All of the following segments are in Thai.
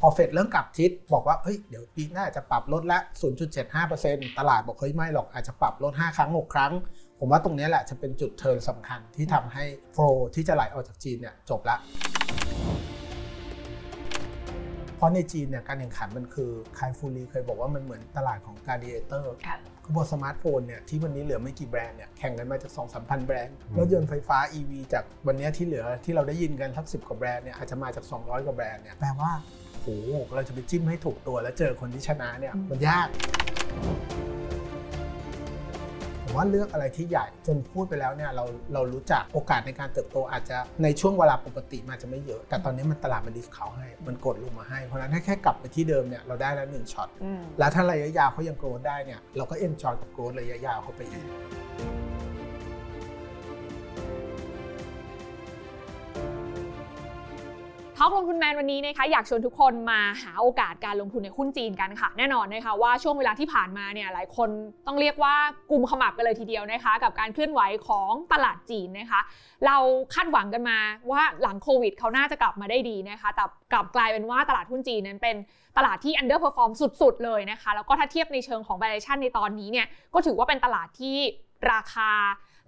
พอเฟดเริ่มกลับทิศบอกว่าเฮ้ยเดี๋ยวปีหน้าจะปรับลดละ 0.75%ตลาดบอกเฮ้ยไม่หรอกอาจจะปรับลด 5 ครั้ง 6 ครั้ง ผมว่าตรงนี้แหละจะเป็นจุด turn สำคัญที่ทำให้ flow ที่จะไหลออกจากจีนเนี่ยจบละเพราะในจีนเนี่ยการแข่งขันมันคือไคฟูลีเคยบอกว่ามันเหมือนตลาดของการ d ดีเตอร์ค่ะคือบนสมาร์ทโฟนเนี่ยที่วันนี้เหลือไม่กี่แบรนด์เนี่ยแข่งกันมาจาก2 3 0 0 0แบรนด์ รถยนต์ไฟฟ้า EV จากวันนี้ที่เหลือที่เราได้ยินกันสักสิบกว่าแบรนด์เนี่ยอาจจะมาจาก 200 กว่าแบรนด์เนี่ยแปลว่า โหเราจะไปจิ้มให้ถูกตัวแล้วเจอคนที่ชนะเนี่ยอืมมันยากผมว่าเลือกอะไรที่ใหญ่จนพูดไปแล้วเนี่ยเราเรารู้จักโอกาสในการเติบโตอาจจะในช่วงเวลาปกติมันอาจจะไม่เยอะ แต่ตอนนี้มันตลาดมัน discount ให้ มันกดลงมาให้ เพราะฉะนั้นถ้าแค่กลับไปที่เดิมเนี่ยเราได้แล้วหนึ่งช็อตอืมแล้วถ้าระยะยาวเขายัง growth ได้เนี่ยเราก็ enjoy กับ growth ระยะยาวเข้าไปอีก ท็อปลงทุนแมนวันนี้นะคะอยากชวนทุกคนมาหาโอกาสการลงทุนในหุ้นจีนกันค่ะ แน่นอนนะคะว่าช่วงเวลาที่ผ่านมาเนี่ยหลายคนต้องเรียกว่ากลุ่มขมับกันเลยทีเดียวนะคะ กับการเคลื่อนไหวของตลาดจีนนะคะ เราคาดหวังกันมาว่าหลังโควิดเขาน่าจะกลับมาได้ดีนะคะ แต่กลับกลายเป็นว่าตลาดหุ้นจีนนั้นเป็นตลาดที่ underperform สุด ๆ เลยนะคะ แล้วก็ถ้าเทียบในเชิงของ valuation ในตอนนี้เนี่ยก็ถือว่าเป็นตลาดที่ราคา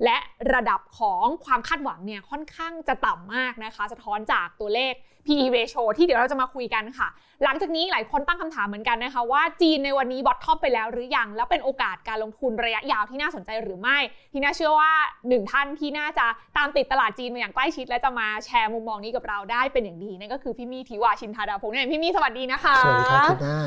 และระดับของความคาดหวังเนี่ยค่อนข้างจะต่ำมากนะคะ สะท้อนจากตัวเลข PE ratio ที่เดี๋ยวเราจะมาคุยกันค่ะ หลังจากนี้หลายคนตั้งคำถามเหมือนกันนะคะ ว่าจีนในวันนี้บอททอมไปแล้วหรือยัง แล้วเป็นโอกาสการลงทุนระยะยาวที่น่าสนใจหรือไม่ ที่น่าเชื่อว่าหนึ่งท่านที่น่าจะตามติดตลาดจีนมาอย่างใกล้ชิด และจะมาแชร์มุมมองนี้กับเราได้เป็นอย่างดีนั่นก็คือพี่มี่ทิวาชินทาดาพงษ์นั่นเองพี่มี่สวัสดีนะคะสวัสดีครับคุณหน้า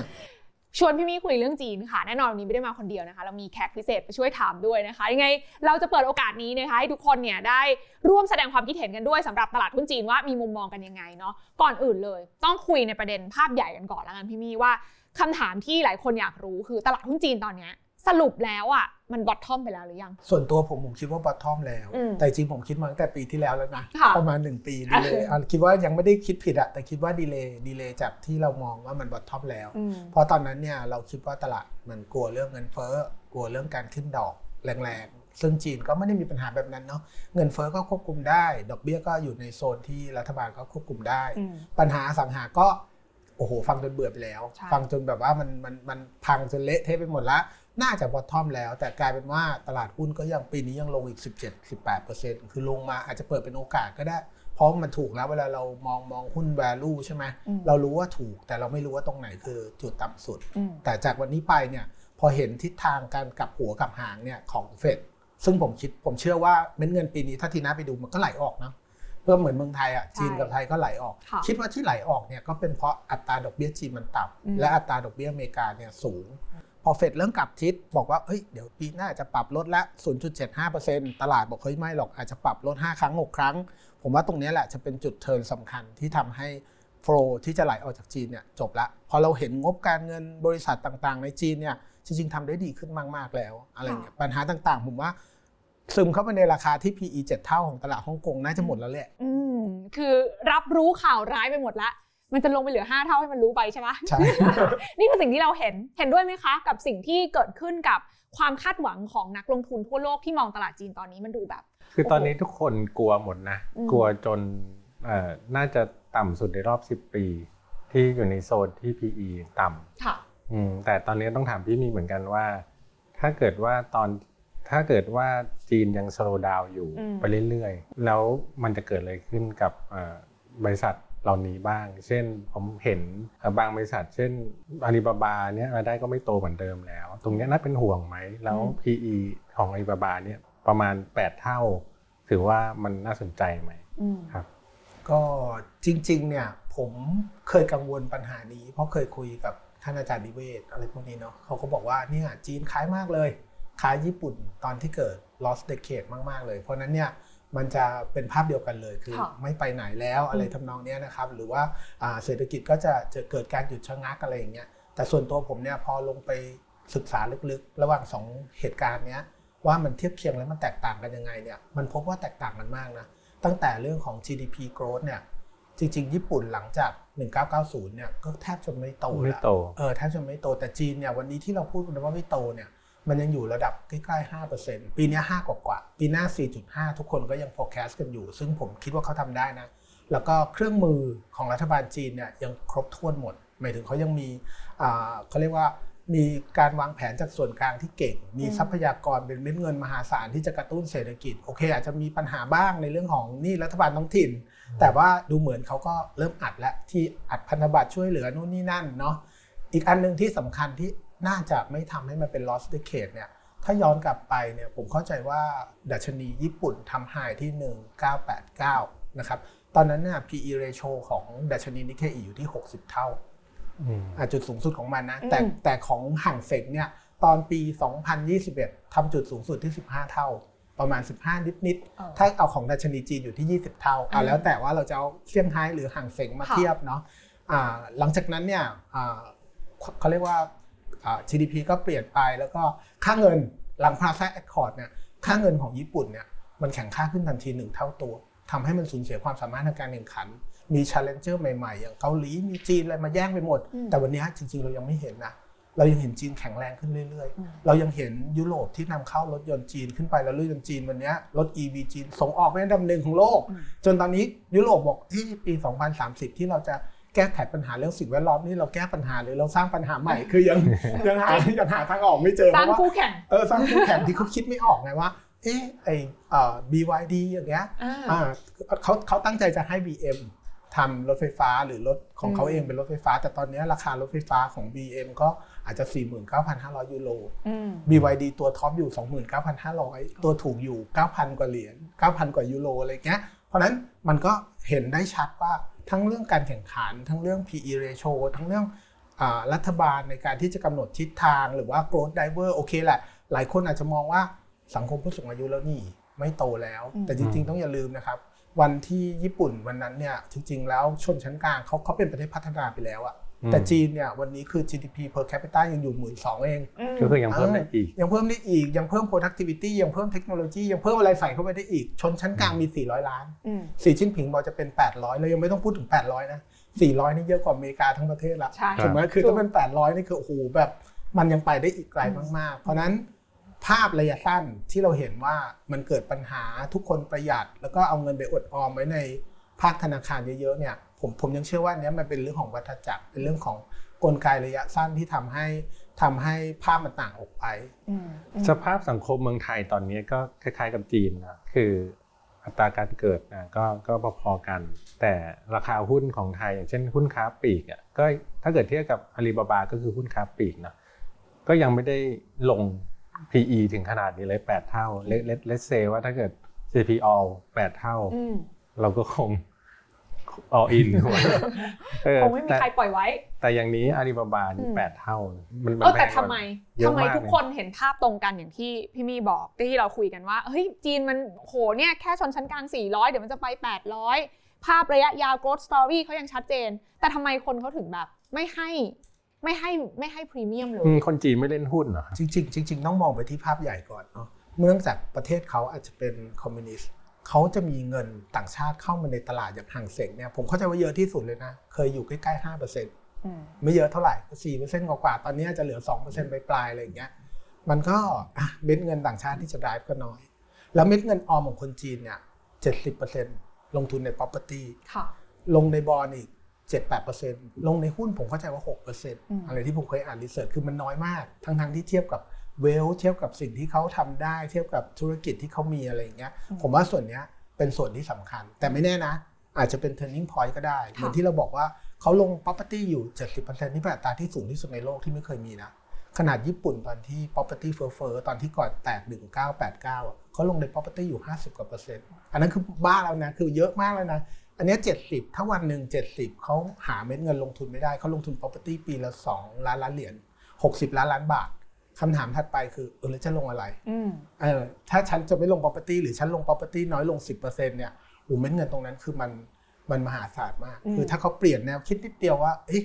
ชวนพี่มี่คุยเรื่องจีนค่ะ แน่นอนวันนี้ไม่ได้มาคนเดียวนะคะ เรามีแขกพิเศษไปช่วยถามด้วยนะคะ ยังไงเราจะเปิดโอกาสนี้นะคะให้ทุกคนเนี่ยได้ร่วมแสดงความคิดเห็นกันด้วยสำหรับตลาดหุ้นจีนว่ามีมุมมองกันยังไงเนาะ ก่อนอื่นเลย ต้องคุยในประเด็นภาพใหญ่กันก่อนแล้วกันพี่มี่ว่าคำถามที่หลายคนอยากรู้คือตลาดหุ้นจีนตอนเนี้ย สรุปแล้วอะมัน bottom ไปแล้วหรือยัง ส่วนตัวผมผมคิดว่า bottom แล้ว อืมแต่จริงผมคิดมาตั้งแต่ปีที่แล้วแล้วนะ ค่ะประมาณ 1 ปี delay อะคิดว่ายังไม่ได้คิดผิดอะแต่คิดว่า delay delay จากที่เรามองว่ามัน bottom แล้ว อืม เพราะตอนนั้นเนี่ยเราคิดว่าตลาดมันกลัวเรื่องเงินเฟ้อกลัวเรื่องการขึ้นดอกแรงๆ ซึ่งจีนก็ไม่ได้มีปัญหาแบบนั้นเนาะเงินเฟ้อก็ควบคุมได้ ดอกเบี้ยก็อยู่ในโซนที่รัฐบาลก็ควบคุมได้ อืม ปัญหาอสังหาก็โอ้โห ฟังจนเบื่อไปแล้ว ใช่ฟังจนแบบว่ามันมันมันพังจนเละเทะไปหมดละ น่าจะบอททอมแล้ว แต่กลายเป็นว่าตลาดหุ้นก็ยังปีนี้ยังลงอีก 17-18%คือลงมาอาจจะเปิดเป็นโอกาสก็ได้ เพราะมันถูกแล้วเวลาเรามองมองหุ้น value ใช่ไหมอืมเรารู้ว่าถูกแต่เราไม่รู้ว่าตรงไหนคือจุดต่ำสุดอืมแต่จากวันนี้ไปเนี่ยพอเห็นทิศทางการกลับหัวกลับหางเนี่ยของเฟดซึ่งผมคิดผมเชื่อว่าเม็ดเงินปีนี้ถ้าทีน่าไปดูมันก็ไหลออกนะเพื่อเหมือนเมืองไทยอะใช่จีนกับไทยก็ไหลออกค่ะคิดว่าที่ไหลออกเนี่ยก็เป็นเพราะอัตราดอกเบี้ยจีนมันต่ำอืมและอัตราดอกเบี้ยอเมริกาเนี่ยสูง พอเฟดเริ่มกลับทิศบอกว่าเฮ้ยเดี๋ยวปีหน้าจะปรับลดละ 0.75%ตลาดบอกเฮ้ยไม่หรอกอาจจะปรับลด 5 ครั้ง 6 ครั้ง ผมว่าตรงนี้แหละจะเป็นจุดเทิร์นสำคัญที่ทำให้โฟลที่จะไหลออกจากจีนเนี่ยจบละ พอเราเห็นงบการเงินบริษัทต่างๆ ในจีนเนี่ยจริงๆทำได้ดีขึ้นมากๆแล้วอะไรเงี้ยปัญหาต่างๆ ผมว่าซึมเข้าไปในราคาที่ PE 7 เท่าของตลาดฮ่องกงน่าจะหมดแล้วแหละ อืม คือรับรู้ข่าวร้ายไปหมดละ มันจะลงไปเหลือ 5 เท่าให้มันรู้ไปใช่ไหมใช่ นี่คือสิ่งที่เราเห็น เห็นด้วยไหมคะ กับสิ่งที่เกิดขึ้นกับความคาดหวังของนักลงทุนทั่วโลกที่มองตลาดจีนตอนนี้มันดูแบบ คือตอนนี้ทุกคนกลัวหมดนะอืมกลัวจนเอ่อน่าจะต่ำสุดในรอบ 10 ปี ที่อยู่ในโซนที่ PE ต่ำค่ะอืมแต่ตอนนี้ต้องถามพี่มีเหมือนกันว่า ถ้าเกิดว่าตอนถ้าเกิดว่าจีนยังสโลว์ดาวน์อยู่อืมไปเรื่อยๆ แล้วมันจะเกิดอะไรขึ้นกับเอ่อบริษัท เหล่านี้บ้าง เช่นผมเห็นเอ่อบางบริษัท เช่นอาลีบาบาเนี่ยรายได้ก็ไม่โตเหมือนเดิมแล้ว ตรงเนี้ยน่าเป็นห่วงไหมแล้ว PE ของอาลีบาบาเนี่ยประมาณ 8 เท่า ถือว่ามันน่าสนใจไหมอืมครับก็จริงๆเนี่ยผมเคยกังวลปัญหานี้ เพราะเคยคุยกับท่านอาจารย์ดิเวศอะไรพวกนี้เนาะเขาก็บอกว่าเนี่ยจีนคล้ายมากเลยคล้ายญี่ปุ่นตอนที่เกิด lost decade มากๆเลย เพราะฉะนั้นเนี่ย มันจะเป็นภาพเดียวกันเลยคือค่ะไม่ไปไหนแล้วอะไรทำนองเนี้ยนะครับ หรือว่าอ่าเศรษฐกิจก็จะจะเกิดการหยุดชะงักอะไรอย่างเงี้ยแต่ส่วนตัวผมเนี่ยพอลงไปศึกษาลึกๆ ระหว่างสองเหตุการณ์เนี้ยว่ามันเทียบเคียงแล้วมันแตกต่างกันยังไงเนี่ยมันพบว่าแตกต่างกันมากนะตั้งแต่เรื่องของ GDP growth เนี่ยจริงๆ ญี่ปุ่นหลังจาก 1990 เนี่ยก็แทบจะไม่โตไม่แล้วโตเออแทบจะไม่โตแต่จีนเนี่ยวันนี้ที่เราพูดกันว่าไม่โตเนี่ย มันยังอยู่ระดับใกล้ๆ 5%ปีเนี้5กว่ากว่าๆปีหน้า 4.5 ทุกคนก็ยัง forecast กันอยู่ ซึ่งผมคิดว่าเขาทำได้นะ แล้วก็เครื่องมือของรัฐบาลจีนเนี่ยยังครบถ้วนหมดแมายถึงเขายังมีเขาเรียกว่ามีการวางแผนจากส่วนกลางที่เก่ง มีทรัพยากรเป็นเม็ดเงินมหาศาลที่จะกระตุ้นเศรษฐกิจ โอเค อาจจะมีปัญหาบ้างในเรื่องของนี่รัฐบาลท้องถิ่น แต่ว่าดูเหมือนเขาก็เริ่มอัดแล้วที่อัดพันธบัตรช่วยเหลือนู่นนี่นั่นเนาะ อีกอันหนึ่งที่สำคัญที่ น่าจะไม่ทำให้มันเป็น lost decade เนี่ยถ้าย้อนกลับไปเนี่ยผมเข้าใจว่าดัชนีญี่ปุ่นทำไฮที่ 1989 นะครับ ตอนนั้นเนี่ย PE ratio ของดัชนีนิเคอีอยู่ที่ 60 เท่าอืมอะจุดสูงสุดของมันนะอืมแต่แต่ของห่างเสกเนี่ยตอนปี 2021ทำจุดสูงสุดที่ 15 เท่า ประมาณ 15 นิดนิดๆเออถ้าเอาของดัชนีจีนอยู่ที่ 20 เท่าอะอืมแล้วแต่ว่าเราจะเอาเซี่ยงไฮ้หรือห่างเสงมาค่ะเทียบเนาะอ่าหลังจากนั้นเนี่ยอ่าเขาเรียกว่าอ่า GDP ก็เปลี่ยนไปแล้วก็ค่าเงินหลัง Plaza Accord เนี่ยค่าเงินของญี่ปุ่นเนี่ยมันแข็งค่าขึ้นทันทีหนึ่งเท่าตัวทำให้มันสูญเสียความสามารถในการแข่งขัน มี challenger ใหม่ๆ อย่างเกาหลีมีจีนอะไรมาแย่งไปหมดอืมแต่วันนี้จริงๆเรายังไม่เห็นนะเรายังเห็นจีนแข็งแรงขึ้นเรื่อยอืมๆเรายังเห็นยุโรปที่นำเข้ารถยนต์จีนขึ้นไปแล้วรถยนต์จีนวันนี้รถ EV จีนส่งออกเป็นอันดับหนึ่งของโลกอืมจนตอนนี้ยุโรปบอกที่ปี 2030 ที่เราจะ แก้ไขปัญหาเรื่องสิ่งแวดล้อมนี่เราแก้ปัญหาหรือเราสร้างปัญหาใหม่คือยังยังหายังหาทางออกไม่เจอสเพร้างราะว่าสร้างคู่แข่งเออสร้างคู่แข่งที่เขาคิดไม่ออกไงว่าเอ๊ะไอเอ่อ BYD อย่างเงี้ยอ่าอ่าเขาเขาตั้งใจจะให้ BM ทำรถไฟฟ้าหรือรถของเขาอืมเองเป็นรถไฟฟ้า แต่ตอนนี้ราคารถไฟฟ้าของ BM ก็อาจจะ 49,500 ยูโรอืม BYD ตัวท็อปอยู่ 29,500 ตัวถูกอยู่ 9,000 กว่าเหรียญ 9,000 กว่ายูโรอะไรเงี้ย เพราะฉะนั้นมันก็เห็นได้ชัดว่า ทั้งเรื่องการแข่งขัน ทั้งเรื่อง PE ratio ทั้งเรื่องอารัฐบาลในการที่จะกำหนดทิศทางหรือว่า growth driver โอเคแหละหลายคนอาจจะมองว่าสังคมผู้สูงอายุแล้วนี่ไม่โตแล้วอืมแต่จริง ๆ ต้องอย่าลืมนะครับ วันที่ญี่ปุ่นวันนั้นเนี่ยจริง ๆ แล้วชนชั้นกลางเขาเขาเป็นประเทศพัฒนาไปแล้วอะอืม แต่จีนเนี่ยวันนี้คือ GDP per capita ยังอยู่หมื่นสองเองมก็คือยังเพิ่มได้อีก ยังเพิ่มได้อีก ยังเพิ่ม productivity ยังเพิ่มเทคโนโลยียังเพิ่มอะไรใส่เข้าไปได้อีก ชนชั้นกลางมี 400 ล้านอืมสีจิ้นผิงบอกจะเป็น 800เรายังไม่ต้องพูดถึง 800 นะ 400 นี่เยอะกว่าอเมริกาทั้งประเทศละใช่ถูกไหมคือถูกถ้าเป็น 800 นี่คือโอ้โหแบบมันยังไปได้อีกไกลมากๆ เพราะฉะนั้นภาพระยะสั้นที่เราเห็นว่ามันเกิดปัญหาทุกคนประหยัด แล้วก็เอาเงินไปอดออมไว้ในภาคธนาคารเยอะๆเนี่ย ผมผมยังเชื่อว่าอันเนี้ยมันเป็นเรื่องของวัฏจักรเป็นเรื่องของกลไกระยะสั้นที่ทำให้ทำให้ภาพมันต่างออกไปอืมอืมสภาพสังคมเมืองไทยตอนนี้ก็คล้าย ๆ กับจีนนะคืออัตราการเกิดนะก็ก็พอๆกัน แต่ราคาหุ้นของไทยอย่างเช่นหุ้นค้าปลีกอะก็ถ้าเกิดเทียบกับอาลีบาบาก็คือหุ้นค้าปลีกนะก็ยังไม่ได้ลง PE ถึงขนาดนี้เลย 8 เท่าเลเลเลสเซว่าถ้าเกิด CPO 8 เท่าอืมเราก็คง all in เออคงไม่มีแต่ใครปล่อยไว้ แต่อย่างนี้อาลีบาบานี่อืมแปดเท่า มันมันเออแต่พงกทำว่าไมเยอะทำไมมากทุกเลยคนเห็นภาพตรงกันอย่างที่พี่มี่บอกที่เราคุยกันว่าเฮ้ยจีนมันโหเนี่ยแค่ชนชั้นกลาง 400 เดี๋ยวมันจะไป 800 ภาพระยะยาว growth story เขายังชัดเจน แต่ทำไมคนเขาถึงแบบไม่ให้ไม่ให้ไม่ให้พรีเมียมเลยอืมคนจีนไม่เล่นหุ้นเหรอครับจริงๆจริงๆต้องมองไปที่ภาพใหญ่ก่อนเนาะเนื่องจากประเทศเขาอาจจะเป็นคอมมิวนิสต์ เขาจะมีเงินต่างชาติเข้ามาในตลาดอย่างห่างเสงเนี่ยผมเข้าใจว่าเยอะที่สุดเลยนะ เคยอยู่ใกล้ๆห้าเปอร์เซ็นต์อืมไม่เยอะเท่าไหร่สี่เปอร์เซ็นต์กว่าๆตอนนี้จะเหลือสองเปอร์เซ็นต์ปลายๆอะไรอย่างเงี้ยมันก็อะเม็ดเงินต่างชาติที่จะได้ก็น้อย แล้วเม็ดเงินออมของคนจีนเนี่ยเจ็ดสิบเปอร์เซ็นต์ลงทุนใน property ค่ะลงในบอลอีก7-8%ลงในหุ้นผมเข้าใจว่า6%อืมอะไรที่ผมเคยอ่านรีเสิร์ชคือมันน้อยมาก ทั้งๆที่เทียบกับ เวลเทียบกับสิ่งที่เขาทำได้เทียบกับธุรกิจที่เขามีอะไรอย่างเงี้ยผมว่าส่วนเนี้ยเป็นส่วนที่สำคัญ แต่ไม่แน่นะ อาจจะเป็น turning point ก็ได้ เหมือนที่เราบอกว่าเขาลง property อยู่ 70%นี่เป็นอัตราที่สูงที่สุดในโลกที่ไม่เคยมีนะ ขนาดญี่ปุ่นตอนที่ property เฟ้อๆตอนที่ก่อนแตก 1989อะเขาลงใน property อยู่ 50กว่าเปอร์เซ็นต์อันนั้นคือบ้าแล้วนะ คือเยอะมากแล้วนะ อันเนี้ย70 ถ้าวันหนึ่ง70 เขาหาเม็ดเงินลงทุนไม่ได้เขาลงทุน property ปีละ 2 ล้านล้านเหรียญ60 ล้านล้านบาท คำถามถัดไปคือเออแล้วจะลงอะไรอืมเออถ้าฉันจะไม่ลง property หรือฉันลง property น้อยลง 10%เนี่ยโอ้เม็ดเงินตรงนั้นคือมันมันมหาศาลมากอืมคือถ้าเขาเปลี่ยนแนวคิดนิดเดียวว่าเอ๊ะ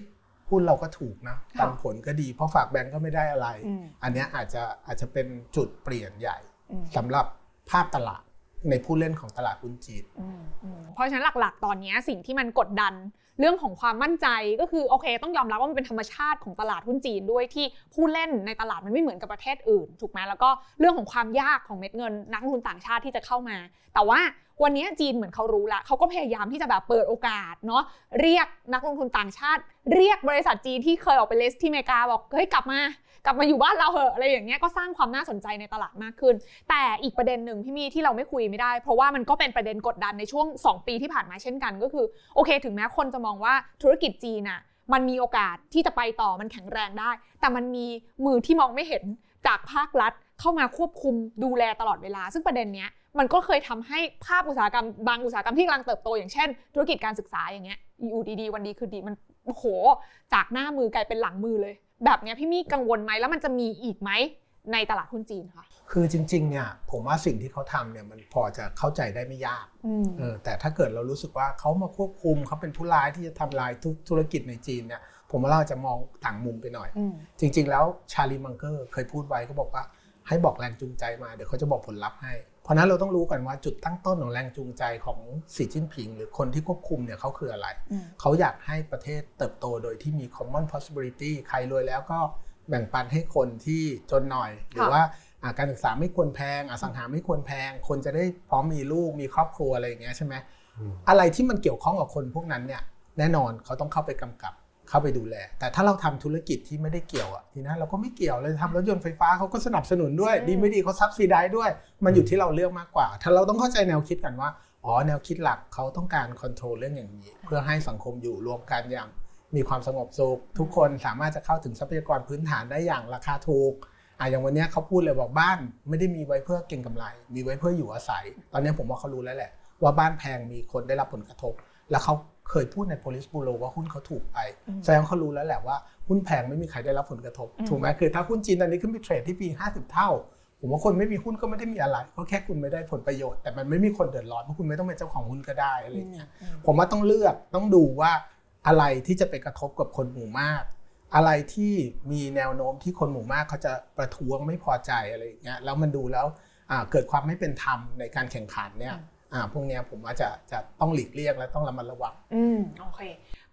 หุ้นเราก็ถูกนะค่ะปันผลก็ดี เพราะฝากแบงก์ก็ไม่ได้อะไรอืมอันเนี้ยอาจจะอาจจะเป็นจุดเปลี่ยนใหญ่อืมสำหรับภาพตลาดในผู้เล่นของตลาดหุ้นจีนอืมอืมเพราะฉะนั้นหลักๆ ตอนนี้สิ่งที่มันกดดัน เรื่องของความมั่นใจก็คือโอเค ต้องยอมรับว่ามันเป็นธรรมชาติของตลาดหุ้นจีนด้วยที่ผู้เล่นในตลาดมันไม่เหมือนกับประเทศอื่นถูกไหมแล้วก็เรื่องของความยากของเม็ดเงินนักลงทุนต่างชาติที่จะเข้ามา แต่ว่า วันนี้จีนเหมือนเขารู้ละเขาก็พยายามที่จะแบบเปิดโอกาสเนาะเรียกนักลงทุนต่างชาติ เรียกบริษัทจีนที่เคยออกไปเลสที่อเมริกาบอกเฮ้ยกลับมากลับมาอยู่บ้านเราเหอะอะไรอย่างเงี้ยก็สร้างความน่าสนใจในตลาดมากขึ้น แต่อีกประเด็นหนึ่งพี่มีที่เราไม่คุยไม่ได้ เพราะว่ามันก็เป็นประเด็นกดดันในช่วง 2 ปีที่ผ่านมาเช่นกันก็คือโอเค ถึงแม้คนจะมองว่าธุรกิจจีนน่ะมันมีโอกาสที่จะไปต่อมันแข็งแรงได้ แต่มันมีมือที่มองไม่เห็นจากภาครัฐเข้ามาควบคุมดูแลตลอดเวลา ซึ่งประเด็นเนี้ย มันก็เคยทำให้ภาพอุตสาหกรรมบางอุตสาหกรรมที่กำลังเติบโตอย่างเช่น ธุรกิจการศึกษาอย่างเงี้ยอยู่ดีๆวันดีคือดีมันโอ้โห จากหน้ามือกลายเป็นหลังมือเลย แบบเนี้ยพี่มี่กังวลไหมแล้วมันจะมีอีกไหมในตลาดหุ้นจีนค่ะคือจริงๆเนี่ยผมว่าสิ่งที่เขาทำเนี่ยมันพอจะเข้าใจได้ไม่ยากอืมเออแต่ถ้าเกิดเรารู้สึกว่าเขามาควบคุมเขาเป็นผู้ร้ายที่จะทำลายทุกธุรกิจในจีนเนี่ยผมว่าเราจะมองต่างมุมไปหน่อยอืมจริง ๆ แล้วชาลีมังเกอร์เคยพูดไว้ก็บอกว่าให้บอกแรงจูงใจมาเดี๋ยวเขาจะบอกผลลัพธ์ให้เพ ราะฉะนั้นเราต้องรู้กันว่าจุดตั้งต้นของแรงจูงใจของสีจิ้นผิง หรือคนที่ควบคุมเนี่ยเขาคืออะไรอืมเขาอยากให้ประเทศเติบโตโดยที่มี common possibility ใครรวยแล้วก็แบ่งปันให้คนที่จนหน่อย หรือว่าอ่าการศึกษาไม่ควรแพงอสังหาไม่ควรแพง คนจะได้พร้อมมีลูกมีครอบครัวอะไรอย่างเงี้ยใช่ไหมอืมอะไรที่มันเกี่ยวข้องกับคนพวกนั้นเนี่ยแน่นอนเขาต้องเข้าไปกำกับ เข้าไปดูแล แต่ถ้าเราทำธุรกิจที่ไม่ได้เกี่ยวอะทีนั้นเราก็ไม่เกี่ยวเลยทำรถยนต์ไฟฟ้าเขาก็สนับสนุนด้วยอืมดีไม่ดีเขาซับซิได้ด้วย มันอยู่ที่เราเลือกมากกว่า ถ้าเราต้องเข้าใจแนวคิดกันว่าอ๋อแนวคิดหลักเขาต้องการคอนโทรลเรื่องอย่างนี้ เพื่อให้สังคมอยู่รวมกันอย่างมีความสงบสุขทุกคนสามารถจะเข้าถึงทรัพยากรพื้นฐานได้อย่างราคาถูกอะอย่างวันเนี้ยเขาพูดเลยบอกบ้านไม่ได้มีไว้เพื่อเก็งกำไร มีไว้เพื่ออยู่อาศัย ตอนเนี้ยผมว่าเขารู้แล้วแหละ ว่าบ้านแพงมีคนได้รับผลกระทบ แล้วเขา เคยพูดใน police bureau ว่าหุ้นเขาถูกไปอืมแสดงว่าเขารู้แล้วแหละว่าหุ้นแพงไม่มีใครได้รับผลกระทบอืมถูกไหมคือถ้าหุ้นจีนตอนนี้ขึ้นไปเทรดที่ปี 50 เท่า ผมว่าคนไม่มีหุ้นก็ไม่ได้มีอะไรก็แค่คุณไม่ได้ผลประโยชน์แต่มันไม่มีคนเดือดร้อนเพราะคุณไม่ต้องเป็นเจ้าของหุ้นก็ได้อะไรอย่างเงี้ยผมว่าต้องเลือกต้องดูว่าอะไรที่จะไปกระทบกับคนหมู่มากอะไรที่มีแนวโน้มที่คนหมู่มากเขาจะประท้วงไม่พอใจอะไรอย่างเงี้ยแล้วมันดูแล้วอ่าเกิดความไม่เป็นธรรมในการแข่งขันเนี่ย อ่าพวกเนี้ยผมว่าจะจะต้องหลีกเลี่ยงและต้องระมัดระวัง อืมโอเค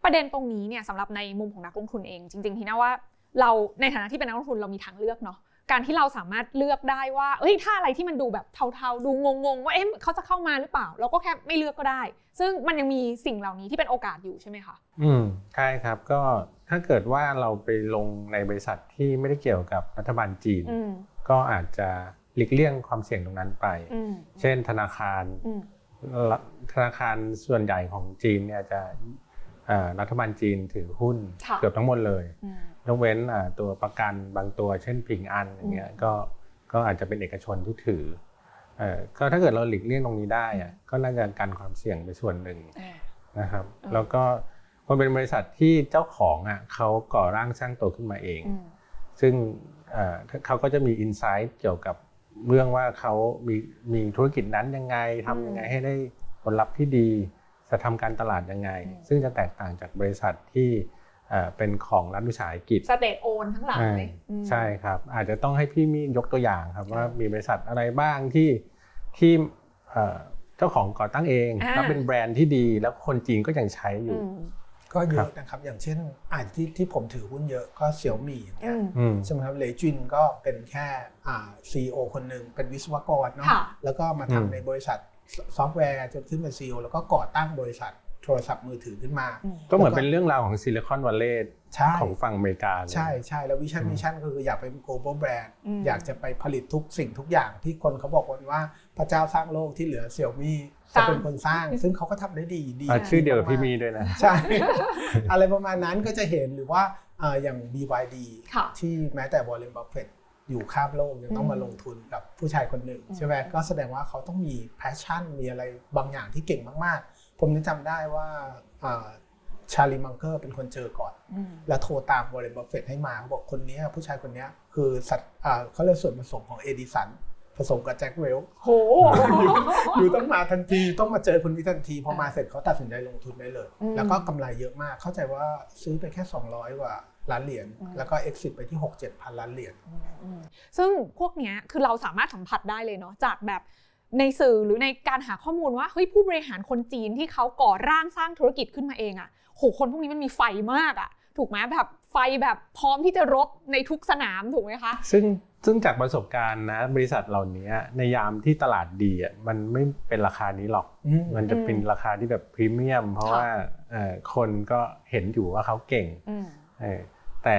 ประเด็นตรงนี้เนี่ยสำหรับในมุมของนักลงทุนเอง จริง ๆ ที่น่าว่า เราในฐานะที่เป็นนักลงทุนเรามีทางเลือกเนาะการที่เราสามารถเลือกได้ว่าเอ้ยถ้าอะไรที่มันดูแบบเทาๆ ดูงงๆ ว่าเอ๊ะเขาจะเข้ามาหรือเปล่า เราก็แค่ไม่เลือกก็ได้ ซึ่งมันยังมีสิ่งเหล่านี้ที่เป็นโอกาสอยู่ใช่ไหมคะอืมใช่ครับก็ถ้าเกิดว่าเราไปลงในบริษัทที่ไม่ได้เกี่ยวกับรัฐบาลจีนอืมก็อาจจะ หลีกเลี่ยงความเสี่ยงตรงนั้นไปอืมเช่นธนาคารอืมธนาคารส่วนใหญ่ของจีนเนี่ยจะเอ่อรัฐบาลจีนถือหุ้นค่ะเกือบทั้งหมดเลยอืมยกเว้นอ่าตัวประกันบางตัวเช่นผิงอันอย่างเงี้ยก็ก็อาจจะเป็นเอกชนที่ถือเอ่อก็ถ้าเกิดเราหลีกเลี่ยงตรงนี้ได้อะก็น่าจะกันความเสี่ยงไปส่วนหนึ่งอ่านะครับอืมแล้วก็มันเป็นบริษัทที่เจ้าของอะเขาก่อร่างสร้างตัวขึ้นมาเองอืมซึ่งเอ่อเขาก็จะมีอินไซต์เกี่ยวกับ เรื่องว่าเขามีมีธุรกิจนั้นยังไงทำยังไงให้ได้ผลลัพธ์ที่ดีจะทำการตลาดยังไงอืมซึ่งจะแตกต่างจากบริษัทที่เอ่อเป็นของรัฐวิสาหกิจสเตทโอนทั้งหลายอ่าอืมใช่ครับ อาจจะต้องให้พี่มียกตัวอย่างครับว่าอ่ามีมีบริษัทอะไรบ้างที่ที่เอ่อเจ้าของก่อตั้งเองอ่าแล้วเป็นแบรนด์ที่ดีแล้วคนจีนก็ยังใช้อยู่อืม ก็เยอะครับนะครับ อย่างเช่นอ่าที่ที่ผมถือหุ้นเยอะก็เสี่ยวมี่อย่างเงี้อืมอืมใช่ไหมครับเหลยจวินก็เป็นแค่อ่า CEO คนหนึ่งเป็นวิศวกรเนาะค่ะแล้วก็มาอืมทำในบริษัทซอฟต์แวร์จนขึ้นเป็น CEO แล้วก็ก่อตั้งบริษัท โทรศัพท์มือถือขึ้นมาอืมก็เหมือนเป็นเรื่องราวของซิลิคอนวัลเลย์ใช่ของฝั่งอเมริกาเลยใช่ใช่แล้ววิชั่นอืม mission ก็คืออยากเป็น global brand อืมอยากจะไปผลิตทุกสิ่งทุกอย่างที่คนเขาบอกกันว่าพระเจ้าสร้างโลกที่เหลือเสี่ยวมี่จะเป็นคนสร้าง ซึ่งเขาก็ทำได้ดีดีอะชื่อเดียวกับพี่มี่ด้วยนะๆใช่ อะไรประมาณนั้นก็จะเห็นหรือว่าเอ่ออย่าง BYD ค่ะที่แม้แต่วอร์เรนบัฟเฟตอยู่ข้ามโลกยังต้องอืมมาลงทุนกับผู้ชายคนหนึ่งอืมใช่ไหมก็แสดงว่าเขาต้องมี passion มีอะไรบางอย่างที่เก่งมากๆ ผมยังจำได้ว่าชาลีมังเกอร์เป็นคนเจอก่อนอืมแล้วโทรตามวอร์เรนบัฟเฟตให้มาเขาบอกคนเนี้ยผู้ชายคนเนี้ยคือสัตว์อ่าเขาเรียกส่วนผสมของเอดิสันผสมกับแจ็คเวลโหอยู่ต้องมาทันทีต้องมาเจอคนนี้ทันที พอมาเสร็จเขาตัดสินใจลงทุนได้เลยอืมแล้วก็กำไรเยอะมาก เข้าใจว่าซื้อไปแค่ 200กว่าล้านเหรียญอืมแล้วก็ exit ไปที่ 6 7 พันล้านเหรียญอืมซึ่งพวกเนี้ยคือเราสามารถสัมผัสได้เลยเนาะจากแบบ ในสื่อหรือในการหาข้อมูลว่าเฮ้ยผู้บริหารคนจีนที่เขาก่อร่างสร้างธุรกิจขึ้นมาเองอะ่ะโหคนพวกนี้มันมีไฟมากอะ่ะ ถูกไหมแบบไฟแบบพร้อมที่จะรบในทุกสนามถูกไหมคะ ซึ่งซึ่งจากประสบการณ์นะบริษัทเหล่านี้ในยามที่ตลาดดีอะมันไม่เป็นราคานี้หรอกอืมมันจะเป็นราคาที่แบบพรีเมียม เพราะค่ะว่าเอ่อคนก็เห็นอยู่ว่าเขาเก่งอืมเออแต่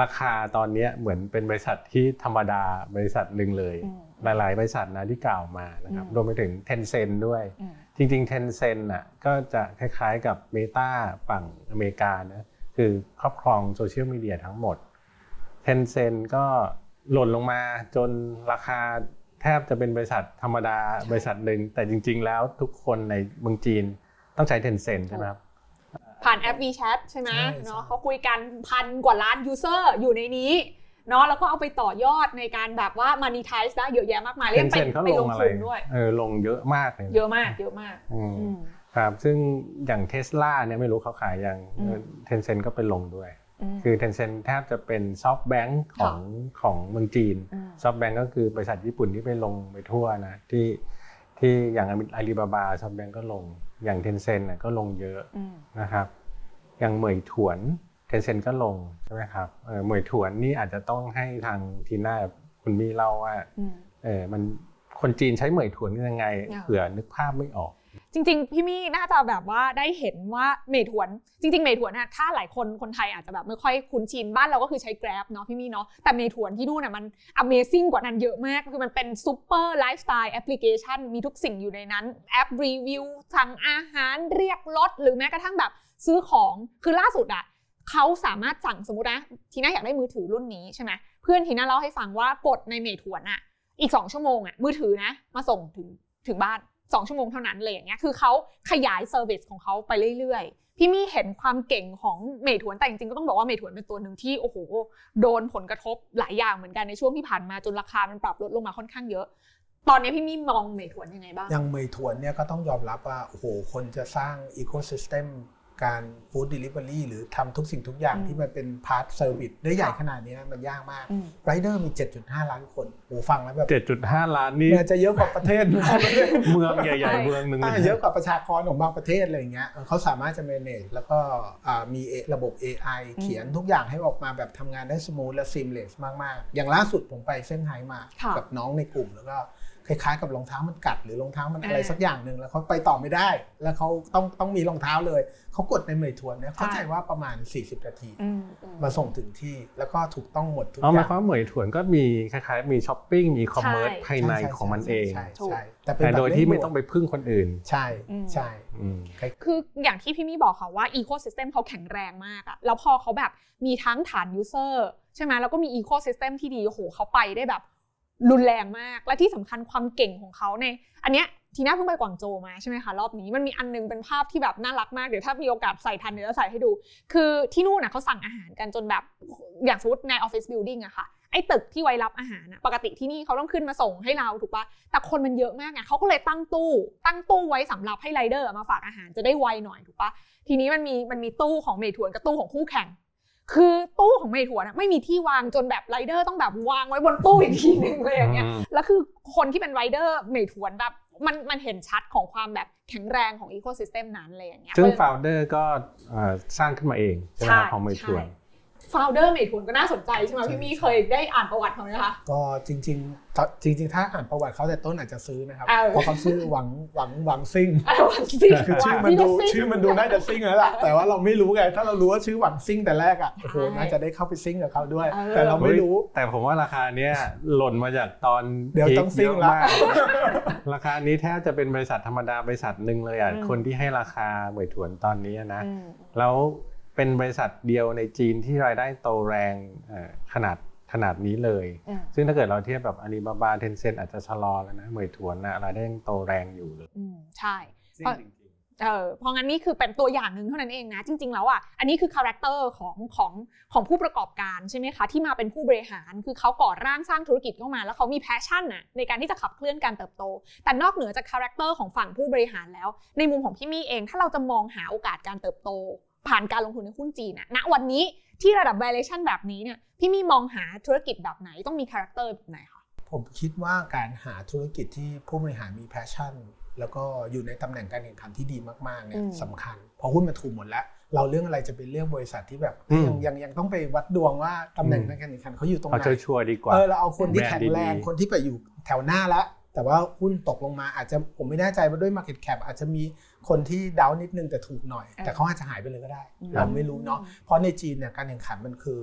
ราคาตอนเนี้ยเหมือนเป็นบริษัทที่ธรรมดาบริษัทหนึ่งเลยอืมหลาย ๆ บริษัทนะที่กล่าวมานะครับอืมรวมไปถึง Tencent ด้วยอืมจริงๆ Tencent น่ะก็จะคล้าย ๆ กับ Meta ฝั่งอเมริกานะคือครอบครองโซเชียลมีเดียทั้งหมด Tencent ก็หล่นลงมาจนราคาแทบจะเป็นบริษัทธรรมดาบริษัทหนึ่งแต่จริง ๆ แล้วทุกคนในเมืองจีนต้องใช้ Tencent ใช่ไหมครับ ผ่านแอป WeChat ใช่ไหมใช่เนาะใช่เขาคุยกันพันกว่าล้าน user อยู่ในนี้เนาะแล้วก็เอาไปต่อยอดในการแบบว่า monetize ได้เยอะแยะมากมาย Tencent เขาไปลงทุนอะไรด้วยเออลงเยอะมากเลยนเยอะมากเยอะมากอืมอืมครับซึ่งอย่างเทสลาเนี่ยไม่รู้เขาขายยังอืม Tencent ก็ไปลงด้วยคือ Tencent แทบจะเป็นซอฟต์แบงค์ของของเมืองจีนซอฟต์แบงค์ก็คือบริษัทญี่ปุ่นที่ไปลงไปทั่วนะที่ที่อย่างอาลีบาบาซอฟต์แบงค์ก็ลง อย่าง Tencent น่ะก็ลงเยอะอืมนะครับอย่างเหมยถวน Tencent ก็ลงใช่ไหมครับเออเหมยถวนนี่อาจจะต้องให้ทางทีน่าคุณมี่เล่าว่าอืมเออมันคนจีนใช้เหมยถวนกันยังไงอ่าเผื่อนึกภาพไม่ออก จริงๆ พี่มี่น่าจะแบบว่าได้เห็นว่าเมถวนจริง ๆ เมถวนน่ะถ้าหลายคนคนไทยอาจจะแบบไม่ค่อยคุ้นชินบ้านเราก็คือใช้ Grab เนาะพี่มี่เนาะแต่เมถวนที่นู่นน่ะมัน Amazing กว่านั้นเยอะมาก คือมันเป็น super lifestyle application มีทุกสิ่งอยู่ในนั้น แอปรีวิวสั่งอาหารเรียกรถหรือแม้กระทั่งแบบซื้อของคือล่าสุดอะเขาสามารถสั่งสมมตินะทีน่าอยากได้มือถือรุ่นนี้ใช่ไหมเพื่อนทีน่าเล่าให้ฟังว่ากดในเมถวนอะอีกสองชั่วโมงอะมือถือนะ มาส่งถึงถึงบ้าน สองชั่วโมงเท่านั้นเลยอย่างเงี้ยคือเขาขยาย service ของเขาไปเรื่อยๆ พี่มี่เห็นความเก่งของเมถวนแต่จริงๆก็ต้องบอกว่าเมถวนเป็นตัวหนึ่งที่โอ้โหโดนผลกระทบหลายอย่างเหมือนกันในช่วงที่ผ่านมาจนราคามันปรับลดลงมาค่อนข้างเยอะ ตอนนี้พี่มี่มองเมถวนยังไงบ้างอย่างเมยถวนเนี่ยก็ต้องยอมรับว่าโอ้โหคนจะสร้าง ecosystem การ food delivery หรือทำทุกสิ่งทุกอย่างอืมที่มันเป็น part service ได้ใหญ่ค่ะขนาดเนี้ยมันยากมากอืมไรเดอร์มี 7.5 ล้านคนโอ้ฟังแล้วแบบ 7.5 ล้านนี่มันจะเยอะกว่าประเทศ เมืองใหญ่ ๆ เมืองหนึ่งอ่าเลยเยอะกว่าประชากรของบางประเทศอะไรอย่างเงี้ยเออเขาสามารถจะ manage แล้วก็อ่ามี A- ระบบ AI อืมเขียนทุกอย่างให้ออกมาแบบทำงานได้ smooth และ seamless มาก ๆ อย่างล่าสุดผมไปเซี่ยงไฮ้มาค่ะกับน้องในกลุ่มแล้วก็ คล้ายๆกับรองเท้ามันกัดหรือรองเท้ามันอะไรอ่าสักอย่างหนึ่งแล้วเขาไปต่อไม่ได้ แล้วเขาต้องต้องมีรองเท้าเลยเขากดในเหมยถวนเนี่ยเข้าใจว่าประมาณ 40 นาทีอืมอืมมาส่งถึงที่แล้วก็ถูกต้องหมดทุกอ๋ออหมายย่างความว่าเหมยถวนก็มีคล้ายๆ มีช้อปปิ้งมี commerce ใช่ภายในของมันเองใช่ถูกใช่แต่เป็นแต่แบบโดยที่ไม่เร่ด่วนต้องไปพึ่งคนอื่น ใช่อืมใช่อืมคืออย่างที่พี่มี่บอกค่ะว่าอีโค y ิสเต็มเขาแข็งแรงมากอะแล้วพอเขาแบบมีทั้งฐาน user ใช่ไหมแล้วก็มีอีโค y ิสเต็มที่ดีโอ้โหเขาไปได้แบบ รุนแรงมาก และที่สำคัญความเก่งของเขาในอันเนี้ยทีน่าเพิ่งไปกวางโจมาใช่ไหมคะรอบนี้มันมีอันนึงเป็นภาพที่แบบน่ารักมากเดี๋ยวถ้ามีโอกาสใส่ทันเดี๋ยวจะใส่ให้ดู คือที่นู่นน่ะเขาสั่งอาหารกันจนแบบอย่างสมมติใน office building อะค่ะไอ้ตึกที่ไว้รับอาหารอะปกติที่นี่เขาต้องขึ้นมาส่งให้เราถูกปะแต่คนมันเยอะมากไงเขาก็เลยตั้งตู้ ตั้งตู้ไว้สำหรับให้ไรเดอร์มาฝากอาหารจะได้ไวหน่อยถูกปะทีนี้มันมีมันมีตู้ของเมถวนกับตู้ของคู่แข่ง คือตู้ของเมถวนอะไม่มีที่วางจนแบบไรเดอร์ต้องแบบวางไว้บนตู้อีกทีหนึ่งเลยอย่างเงี้ยอืมแล้วคือคนที่เป็นไรเดอร์เมถวนแบบมันมันเห็นชัดของความแบบแข็งแรงของอีโค y ิสเต็มนั้นเลยอย่างเงี้ยซึ่ง f าวเดอร์ก็เอ่อสร้างขึ้นมาเองใช่ไหมครับของเหมยถวน founder เมถวนก็น่าสนใจใช่ไหมพี่มี่เคยได้อ่านประวัติเขาไหมคะก็จริงๆตอนจริง ๆ ถ้าอ่านประวัติเขาแต่ต้นอาจจะซื้อนะครับเออเพราะเขาชื่อหวังหวังหวังซิ่งอะวันซิ่งคือชื่อมันดูชื่อมันดูน่าจะซิ่งแล้วล่ะแต่ว่าเราไม่รู้ไงถ้าเรารู้ว่าชื่อหวังซิ่งแต่แรกอะโอ้โหน่าจะได้เข้าไปซิ่งกับเขาด้วย แต่เราไม่รู้ แต่ผมว่าราคาเนี้ยหล่นมาจากตอนเดี๋ยวต้องซิ่งละเยอะมากราคานี้แทบจะเป็นบริษัทธรรมดาบริษัทหนึ่งเลยอะอืมคนที่ให้ราคาเหมยถวนตอนนี้นะอืมแล้ว เป็นบริษัทเดียวในจีนที่รายได้โตแรงเอ่อขนาดขนาดนี้เลยอืมซึ่งถ้าเกิดเราเทียบแบบอาลีบาบาเทนเซ็นอาจจะชะลอแล้วนะเหมยถวนนะรายได้ยังโตแรงอยู่เลยอืมใช่ซึ่งจริงเออเพราะงั้นนี่คือเป็นตัวอย่างหนึ่งเท่านั้นเองนะ จริง ๆ แล้วอะอันนี้คือ character ของของของผู้ประกอบการใช่ไหมคะที่มาเป็นผู้บริหารคือเขาก่อร่างสร้างธุรกิจเข้ามา แล้วเขามี passion น่ะในการที่จะขับเคลื่อนการเติบโต แต่นอกเหนือจาก character ของฝั่งผู้บริหารแล้ว ในมุมของพี่มี่เองถ้าเราจะมองหาโอกาสการเติบโต ผ่านการลงทุนในหุ้นจีนน่ะณวันนี้ที่ระดับ valuation แบบนี้เนี่ยพี่มี่มองหาธุรกิจแบบไหนต้องมี character แบบไหนคะผมคิดว่าการหาธุรกิจที่ผู้บริหารมี passion แล้วก็อยู่ในตำแหน่งการแข่งขันที่ดีมากๆเนี่ยอืมสำคัญเพราะหุ้นมันถูกหมดแล้ว เราเรื่องอะไรจะไปเลือกบริษัทที่แบบอืมยังยังยังต้องไปวัดดวงว่าตำแหน่งอืมในการแข่งขันเขาอยู่ตรงเอาไหนชัวร์ๆดีกว่าเออเราเอาคนที่แบรนด์แข็งแรงดีๆคนที่ไปอยู่แถวหน้าแล้วแต่ว่าหุ้นตกลงมาอาจจะผมไม่แน่ใจว่าด้วย Market Cap อาจจะมี คนที่ดาวนิดนึงแต่ถูกหน่อยเออแต่เขาอาจจะหายไปเลยก็ได้อืมเราไม่รู้เนาะเพราะในจีนเนี่ยการแข่งขันมันคือ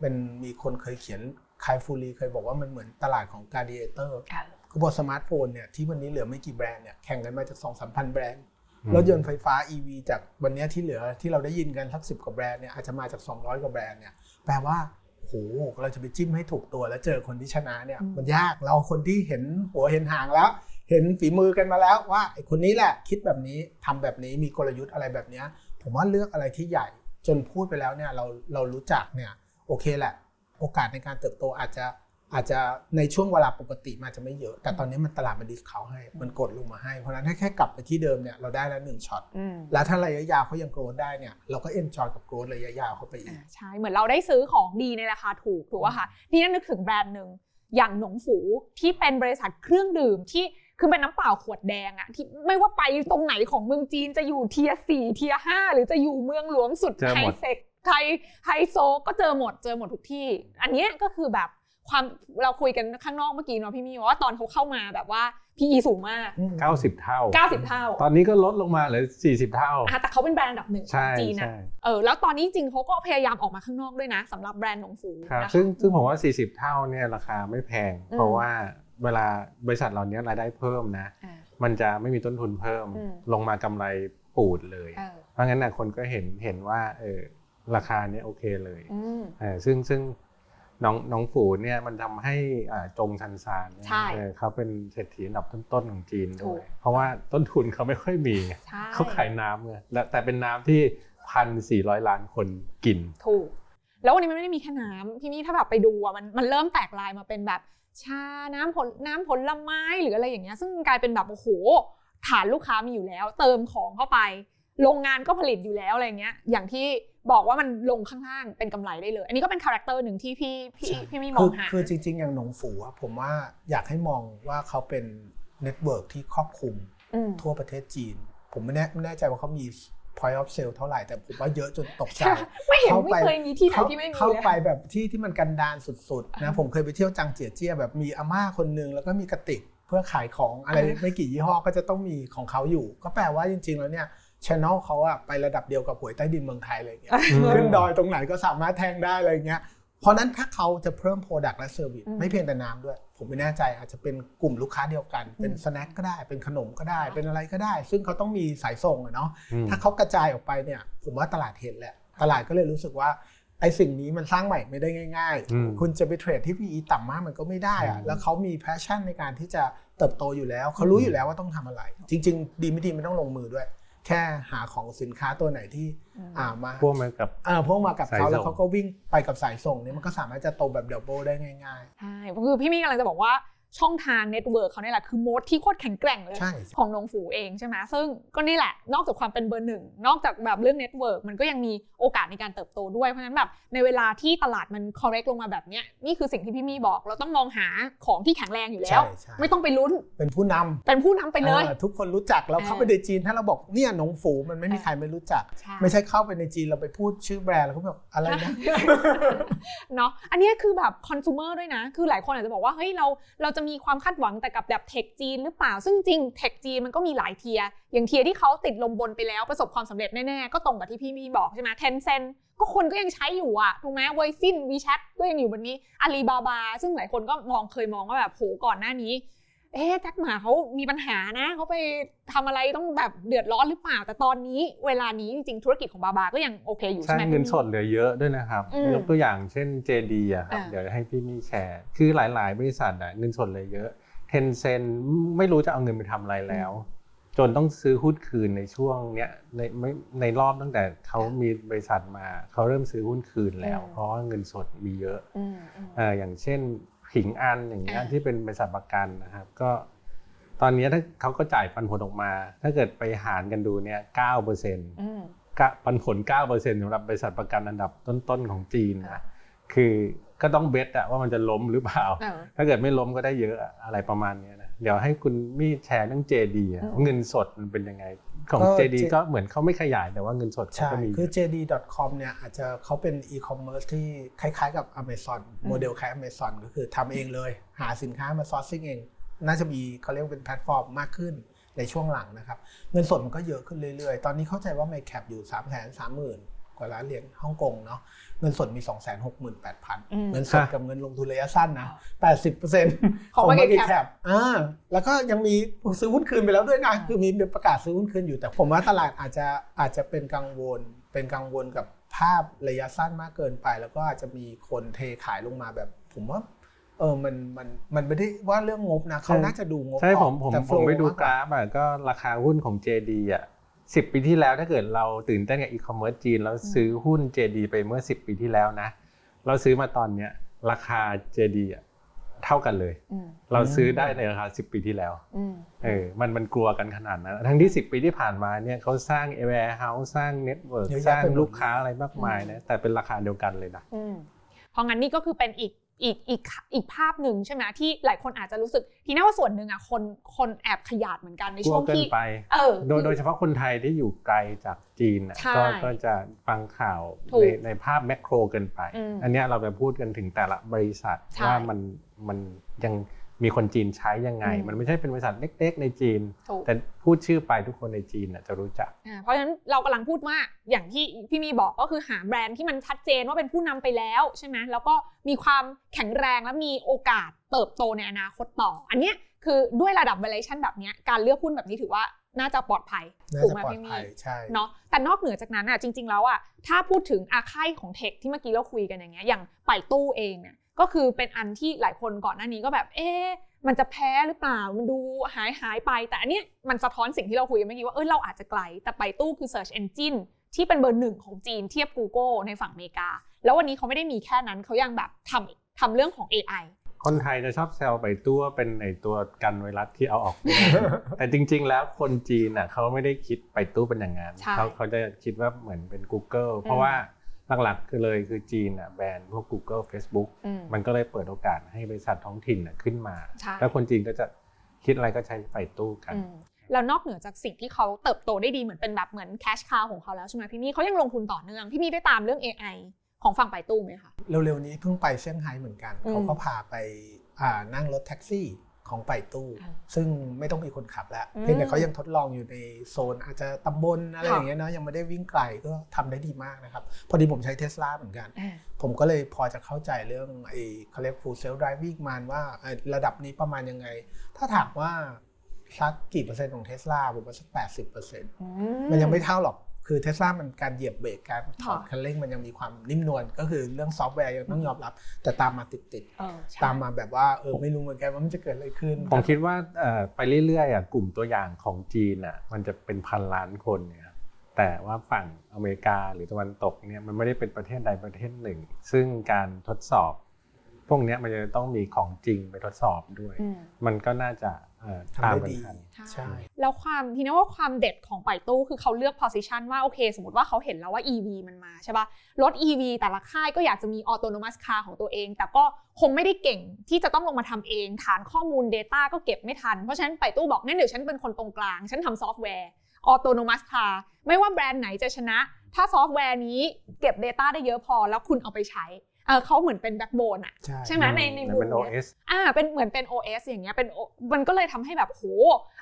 เป็นมีคนเคยเขียนคายฟูรีเคยบอกว่ามันเหมือนตลาดของ Gladiator ค่ะคือพอสมาร์ทโฟนเนี่ยที่วันนี้เหลือไม่กี่แบรนด์เนี่ยแข่งกันมาจาก2 3 0 0 0แบรนด์อืมรถยนต์ไฟฟ้า EV จากวันนี้ที่เหลือที่เราได้ยินกันสักสิบกว่าแบรนด์เนี่ยอาจจะมาจาก 200 กว่าแบรนด์เนี่ยแปลว่าโอ้โหเราจะไปจิ้มให้ถูกตัวแล้วเจอคนที่ชนะเนี่ยอืมมันยากเราคนที่เห็นหัวเห็นหางแล้ว เห็นฝีมือกันมาแล้วว่าไอ้คนนี้แหละคิดแบบนี้ทำแบบนี้มีกลยุทธ์อะไรแบบเนี้ยผมว่าเลือกอะไรที่ใหญ่จนพูดไปแล้วเนี่ยเราเรารู้จักเนี่ยโอเคแหละ โอกาสในการเติบโตอาจจะอาจจะในช่วงเวลาปกติมันอาจจะไม่เยอะ แต่ตอนนี้มันตลาดมัน discount ให้ มันกดลงมาให้ เพราะฉะนั้นถ้าแค่กลับไปที่เดิมเนี่ยเราได้แล้วหนึ่งช็อตอืมแล้วถ้าระยะยาวเขายัง growth ได้เนี่ยเราก็ enjoy กับ growth ระยะยาวเข้าไปอีกอ่าใช่ เหมือนเราได้ซื้อของดีในราคาถูกถูกป่ะคะนี่นั่นนึกถึงแบรนด์หนึ่งอย่างหนงฝูที่เป็นบริษัทเครื่องดื่มที่ คือเป็นน้ำเปล่าขวดแดงอะที่ไม่ว่าไปตรงไหนของเมืองจีนจะอยู่เทียสี่เทียห้าหรือจะอยู่เมืองหลวงสุดเจอไฮหมดเซกไฮไฮโซก็เจอหมดเจอหมดทุกที่ อันเนี้ยก็คือแบบความเราคุยกันข้างนอกเมื่อกี้เนาะพี่มีว่าตอนเขาเข้ามาแบบว่า PE สูงมาก 90 เท่า 90 เท่า ตอนนี้ก็ลดลงมาเหลือ 40 เท่าอะแต่เขาเป็นแบรนด์อันดับหนึ่งขอใช่งจีนนะใช่เออแล้วตอนนี้จริงๆเขาก็พยายามออกมาข้างนอกด้วยนะสำหรับแบรนด์หนงฝูครับนะคะซึ่งซึ่งผมว่า 40 เท่าเนี่ยราคาไม่แพงอืมเพราะว่า เวลาบริษัทเหล่านี้รายได้เพิ่มนะอ่ามันจะไม่มีต้นทุนเพิ่มอืมลงมากำไรปูดเลยเออเพราะงั้นนะคนก็เห็นเห็นว่าเออราคาเนี้ยโอเคเลยอืมเออซึ่งซึ่งน้องน้องฝูเนี่ยมันทำให้อ่าจงชันซานเนี่ยใช่เออเขาเป็นเศรษฐีอันดับต้นๆของจีนถูด้วยกเพราะว่าต้นทุนเขาไม่ค่อยมีไงใช่เขาขายน้ำไงและแต่เป็นน้ำที่พันสี่ร้อยล้านคนกิน ถูก แล้ววันนี้มันไม่ได้มีแค่น้ำพี่นี่ถ้าแบบไปดูอะมันมันเริ่มแตกลายมาเป็นแบบ ชาน้ำผลน้ำผลไม้หรืออะไรอย่างเงี้ยซึ่งกลายเป็นแบบโอ้โหฐานลูกค้ามีอยู่แล้ว เติมของเข้าไป โรงงานก็ผลิตอยู่แล้วอะไรเงี้ยอย่างที่บอกว่ามันลงข้างล่างเป็นกำไรได้เลย อันนี้ก็เป็น character หนึ่งที่พี่พี่ใช่พี่มีมอคืงอหาคือจริง ๆ อย่างหนงฝูอะผมว่าอยากให้มองว่าเขาเป็น network ที่ครอบคลุมอืมทั่วประเทศจีน ผมไม่แน่ไม่แน่ใจว่าเขามี point of sale เท่าไหร่แต่ผมว่าเยอะจนตกใจใช่ไม่เห็นเขาไม่ไปเคยมีที่ไหนเข้าที่ไม่มีเขาเลยไปแบบที่ที่มันกันดารสุดๆนะอ่าผมเคยไปเที่ยวจังเจียเจี้ยแบบมีอาม่าคนนึงแล้วก็มีกระติกเพื่อขายของอะไรอ่าไม่กี่ยี่ห้อก็จะต้องมีของเขาอยู่ ก็แปลว่าจริงๆแล้วเนี่ยchannel เขาอะไประดับเดียวกับหวยใต้ดินเมืองไทยเลอย่างเงี้ยอืมขึ้นดอยตรงไหนก็สามารถแทงได้อะไรเงี้ยเพราะนั้นถ้าเขาจะเพิ่ม Product และ Service อืมไม่เพียงแต่น้ำด้วย ผมไม่แน่ใจอาจจะเป็นกลุ่มลูกค้าเดียวกัน เป็นอืม snack ก็ได้เป็นขนมก็ได้อ่าเป็นอะไรก็ได้ ซึ่งเขาต้องมีสายส่งอะเนาะอืมถ้าเขากระจายออกไปเนี่ยผมว่าตลาดเห็นแหละ ตลาดก็เลยรู้สึกว่าไอ้สิ่งนี้มันสร้างใหม่ไม่ได้ง่ายอืมๆคุณจะไป trade ที่ PE ต่ำมากมันก็ไม่ได้อะอืมแล้วเขามี passion ในการที่จะเติบโตอยู่แล้ว เขารู้อยู่แล้วว่าต้องทำอะไร จริง ๆ ดีไม่ดีไม่ต้องลงมือด้วย แค่หาของสินค้าตัวไหนที่อืมอ่ามาพวกมันกับเออพวกมากับสายเขาส่งแล้วเขาก็วิ่งไปกับสายส่งเนี่ยมันก็สามารถจะโตแบบ double ได้ง่ายใช่คือพี่มี่กำลังจะบอกว่า ช่องทาง network เขาเนี่ยแหละคือ moat ที่โคตรแข็งแกร่งเลยๆใช่ของหนงฝูเองใช่ไหมซึ่งก็นี่แหละ นอกจากความเป็นเบอร์หนึ่ง นอกจากแบบเรื่อง network มันก็ยังมีโอกาสในการเติบโตด้วย เพราะฉะนั้นแบบในเวลาที่ตลาดมัน correct ลงมาแบบเนี้ยนี่คือสิ่งที่พี่มี่บอก เราต้องมองหาของที่แข็งแรงอยู่แล้วใช่ใช่ไม่ต้องไปลุ้นเป็นผู้นำเป็นผู้นำไปเลยออทุกคนรู้จักเราเข้าไปในจีนถ้าเราบอกเนี่ย Nongfu มันไม่มีใครไม่รู้จักใช่ไม่ใช่เข้าไปในจีนเราไปพูดชื่อแบรนด์แล้วเขาแบบอะไรนะเนาะอันเนี้ยคือแบบคอน sumer ด้วยนะ คือหลายคนอาจจะบอกว่าเฮ้ยเราเราจะมีความคาดหวังแต่กับแบบ tech จีนหรือเปล่า ซึ่งจริง tech จีนมันก็มีหลาย tier อย่าง tier ที่เขาติดลมบนไปแล้วประสบความสำเร็จแน่ๆ ก็ตรงกับที่พี่มีบอกใช่ไหม Tencent ก็คนก็ยังใช้อยู่อะถูกไหม Weixin WeChat ก็ยังอยู่บนนี้อาลีบาบาซึ่งหลายคนก็มองเคยมองว่าแบบโหก่อนหน้านี้ เอ๊ะแจ็คหมาเขามีปัญหานะเขาไปทำอะไรต้องแบบเดือดร้อนหรือเปล่า แต่ตอนนี้เวลานี้จริงๆธุรกิจของบาบาก็ยังโอเคอยู่ใช่ใช่ไหมเงินพี่สดเหลือเยอะด้วยนะครับอืมยกตัวอย่างเช่น JD อะครับอ่าเดี๋ยวให้พี่มี่แชร์ คือหลาย ๆ บริษัทอะเงินสดเหลือเยอะเทนเซนไม่รู้จะเอาเงินไปทำอะไรแล้ว จนต้องซื้อหุ้นคืนในช่วงเนี้ยในไม่ในรอบตั้งแต่เขามีบริษัทมาเขาเริ่มซื้อหุ้นคืนแล้วอืมเพราะว่าเงินสดมีเยอะอืมอืมเอออย่างเช่น ผิงอันอย่างเงี้ยอ่าที่เป็นบริษัทประกันนะครับ ก็ตอนนี้ถ้าเขาก็จ่ายปันผลออกมา ถ้าเกิดไปหารกันดูเนี่ยเก้าเปอร์เซ็นต์อืมปันผลเก้าเปอร์เซ็นต์สำหรับบริษัทประกันอันดับต้นๆของจีนค่ะนะคือก็ต้องเบสอะว่ามันจะล้มหรือเปล่าเออถ้าเกิดไม่ล้มก็ได้เยอะอะอะไรประมาณเนี้ยนะเดี๋ยวให้คุณมี่แชร์เรื่อง JD อะอืมว่าเงินสดมันเป็นยังไง ของก็ JD J ก็เหมือนเขาไม่ขยายแต่ว่าเงินสดเขาใช่ก็มีคือ JD.com เนี่ยอาจจะเขาเป็น e-commerce ที่คล้ายๆกับ Amazon โมเดลคล้าย Amazon ก็คือทำเองเลย หาสินค้ามา sourcing เอง น่าจะมีเขาเรียกว่าเป็นแพลตฟอร์มมากขึ้นในช่วงหลังนะครับ เงินสดมันก็เยอะขึ้นเรื่อยๆ ตอนนี้เข้าใจว่า Market cap อยู่ 3 3 0 0 0 0กว่าล้านเหรียญฮ่องกงเนาะ เงินสดมี 2 6 8 0 0อืม0เงินสดกับเงินลงทุนระยะสั้นนะ 80%ของ market cap cap อ่าแล้วก็ยังมีซื้อหุ้นคืนไปแล้วด้วยนะ คือมีประกาศซื้อหุ้นคืนอยู่ แต่ผมว่าตลาดอาจจะอาจจะเป็นกังวล เป็นกังวลกับภาพระยะสั้นมากเกินไป แล้วก็อาจจะมีคนเทขายลงมาแบบ ผมว่าเออ มัน มัน มันไม่ได้ว่าเรื่องงบนะ เขาน่าจะดูงบใช่อผอกมผมแต่ผม flow ไปดูมากกราฟอะ ก็ราคาหุ้นของ JD อะ สิปีที่แล้วถ้าเกิดเราตื่นเต้นกับอีคอมเมิร์ซจีนแล้วซื้อหุ้น JD ไปเมื่อ 10 ปีที่แล้วนะ เราซื้อมาตอนเนี้ยราคา JD อะเท่ากันเลยอืมเราซื้อได้ในราคา 10 ปีที่แล้วอืมเออมันมันกลัวกันขนาดนั้น ทั้งที่ 10 ปีที่ผ่านมาเนี่ยเขาสร้าง warehouse สร้าง network เยอะสแยะร้างไปหมดลูกค้าอะไรมากมายนะแต่เป็นราคาเดียวกันเลยนะอืมเพราะงั้นนี่ก็คือเป็นอีก อีกอีกอีกภาพหนึ่งใช่ไหมที่หลายคนอาจจะรู้สึกทีน่าว่าส่วนหนึ่งอะคนคนแอบขยาดเหมือนกันในกลัช่ววงเกินที่ไปเออโดยโดยเฉพาะคนไทยที่อยู่ไกลจากจีนน่ะใช่ก็ก็จะฟังข่าวถูกในในภาพแมกโรเกินไปอืมอันเนี้ยเราไปพูดกันถึงแต่ละบริษัทใช่ว่ามันมันยัง มีคนจีนใช้ยังไงอืมมันไม่ใช่เป็นบริษัทเล็ก ๆ ในจีนถูกแต่พูดชื่อไปทุกคนในจีนน่ะจะรู้จักอ่าเพราะฉะนั้นเรากำลังพูดว่าอย่างที่พี่มีบอกก็คือหาแบรนด์ที่มันชัดเจนว่าเป็นผู้นำไปแล้วใช่ไหมแล้วก็มีความแข็งแรงและมีโอกาสเติบโตในอนาคตต่อ อันเนี้ยคือด้วยระดับ valuation แบบเนี้ยการเลือกหุ้นแบบนี้ถือว่าน่าจะปลอดภัยน่าถูกจะไหมปลอดพี่มีภัยใช่เนาะแต่นอกเหนือจากนั้นอะจริง ๆ แล้วอะถ้าพูดถึงอาค่ายของเทคที่เมื่อกี้เราคุยกันอย่างเงี้ยอย่างไปตู้เองเนี่ย ก็คือเป็นอันที่หลายคนก่อนหน้านี้ก็แบบ เอ๊ะมันจะแพ้หรือเปล่า มันดูหายหายไป แต่อันเนี้ยมันสะท้อนสิ่งที่เราคุยกันเมื่อกี้ว่า เออเราอาจจะไกล แต่ไปตู้คือ Search Engine ที่เป็นเบอร์หนึ่งของจีนเทียบ Google ในฝั่งอเมริกา แล้ววันนี้เขาไม่ได้มีแค่นั้นเขายังแบบทำทำเรื่องของ AI คนไทยจะชอบแซวไปตัวเป็นในตัวกันไวรัสที่เอาออกไม่ได้แต่จริง ๆ แล้วคนจีนน่ะเขาไม่ได้คิดไปตู้เป็นอย่างนั้นใช่เขาเขาจะคิดว่าเหมือนเป็น Google เพราะว่า หลักๆ คือเลยคือจีนอะแบนพวก Google Facebook อืมมันก็เลยเปิดโอกาสให้บริษัทท้องถิ่นน่ะขึ้นมาใช่แล้วคนจีนก็จะคิดอะไรก็ใช้ไปตู้กันอืมแล้วนอกเหนือจากสิ่งที่เขาเติบโตได้ดีเหมือนเป็นแบบเหมือนแคชคาวของเขาแล้วใช่ไหมพี่มี่เขายังลงทุนต่อเนื่อง พี่มี่ได้ตามเรื่อง AI ของฝั่งไปตู้ไหมคะ เร็วๆนี้เพิ่งไปเซี่ยงไฮ้เหมือนกันอืมเขาก็พาไปอ่านั่งรถแท็กซี่ ของ Baidu อ่าซึ่งไม่ต้องมีคนขับแล้วอืมเพียงแต่เขายังทดลองอยู่ในโซนอาจจะตำบลอะไรค่ะอย่างเงี้ยเนาะยังไม่ได้วิ่งไกลก็ทำได้ดีมากนะครับ พอดีผมใช้เทสลาเหมือนกันอ่าผมก็เลยพอจะเข้าใจเรื่องไอ้เขาเรียก full self driving มันว่าเอ่อระดับนี้ประมาณยังไง ถ้าถามว่าสักกี่เปอร์เซ็นต์ของเทสลาผมว่าสักแปดสิบเปอร์เซ็นต์อืมันยังไม่เท่าหรอก คือเทสลามันการเหยียบเบรกการถอดค่ะคันเร่งมันยังมีความนิ่มนวลก็คือเรื่องซอฟต์แวร์ยังต้องยอมรับ แต่ตามมาติดเออใช่ๆตามมาแบบว่าเออไม่รู้เหมือนกันว่ามันจะเกิดอะไรขึ้น ผมคิดว่าเอ่อไปเรื่อยๆอะกลุ่มตัวอย่างของจีนอะมันจะเป็นพันล้านคนเนี่ยครับแต่ว่าฝั่งอเมริกาหรือตะวันตกเนี่ยมันไม่ได้เป็นประเทศใดประเทศหนึ่ง ซึ่งการทดสอบ พวกเนี้ยมันจะต้องมีของจริงไปทดสอบด้วยอืมมันก็น่าจะเอ่อ ทำตามได้กันดีทันใช่แล้วความทีนี้ว่าความเด็ดของไปตู้คือเขาเลือก position ว่าโอเค สมมติว่าเขาเห็นแล้วว่า EV มันมาใช่ปะรถ EV แต่ละค่ายก็อยากจะมี autonomous car ของตัวเอง แต่ก็คงไม่ได้เก่งที่จะต้องลงมาทำเอง ฐานข้อมูล Data ก็เก็บไม่ทัน เพราะฉะนั้น Baidu บอกงั้นเดี๋ยวฉันเป็นคนตรงกลาง ฉันทำซอฟต์แวร์ autonomous car ไม่ว่าแบรนด์ไหนจะชนะ ถ้าซอฟต์แวร์นี้เก็บ Data ได้เยอะพอแล้วคุณเอาไปใช้ เออเขาเหมือนเป็น backbone อะใช่ใช่ไหมในในมุมเป็นเนี้ย OS อ่าเป็นเหมือนเป็น OS อย่างเงี้ยเป็น O- มันก็เลยทำให้แบบโห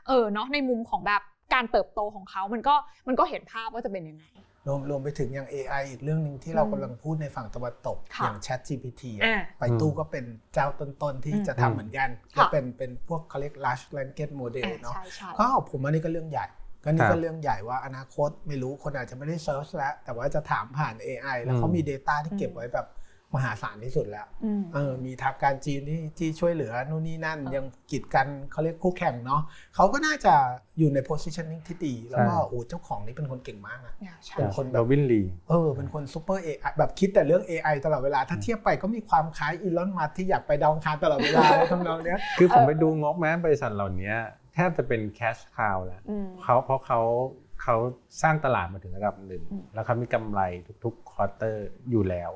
เออเนาะในมุมของแบบการเติบโตของเขา มันก็มันก็เห็นภาพว่าจะเป็นยังไงรวมรวมไปถึงอย่าง AI อีกเรื่องหนึ่งที่เราอืมกำลังพูดในฝั่งตะวันตกค่ะอย่าง Chat GPT อะอ่าไปตู้ก็เป็นเจ้าต้นๆ ที่อืมจะทำเหมือนกันค่ะก็เป็นเป็นพวกเขาเรียก large language model อ่าเนาะใช่ใช่ก็ผมว่านี่ก็เรื่องใหญ่ก็นี่ครัก็บเรื่องใหญ่ว่าอนาคตไม่รู้คนอาจจะไม่ได้เซิร์ชแล้ว แต่ว่าจะถามผ่าน AI แล้วเขาอืมมี Data ที่เก็บไว้แบบ มหาศาลที่สุดแล้วอืมเออมีทางการจีนที่ที่ช่วยเหลือนู่นนี่นั่นเออยังกีดกันเขาเรียกคู่แข่งเนาะเขาก็น่าจะอยู่ใน positioning ที่ดี แล้วก็ใช่โอ้เจ้าของนี่เป็นคนเก่งมากนะอ่าใช่เป็นคนแบบโรบินลีเออเป็นคน super AI แบบคิดแต่เรื่อง AI ตลอดเวลา ถ้าเทียบไปก็มีความคล้าย Elon Musk ที่อยากไปดาวอังคารตลอดเวลาเลยทำนองเนี้ยคือผมเออไปดูงบแม้บริษัทเหล่านี้แทบจะเป็น cash cow แล้วอืมเขาเพราะเขาเขาสร้างตลาดมาถึงระดับหนึ่งอืมแล้วเขามีกำไรทุกๆ quarter อยู่แล้ว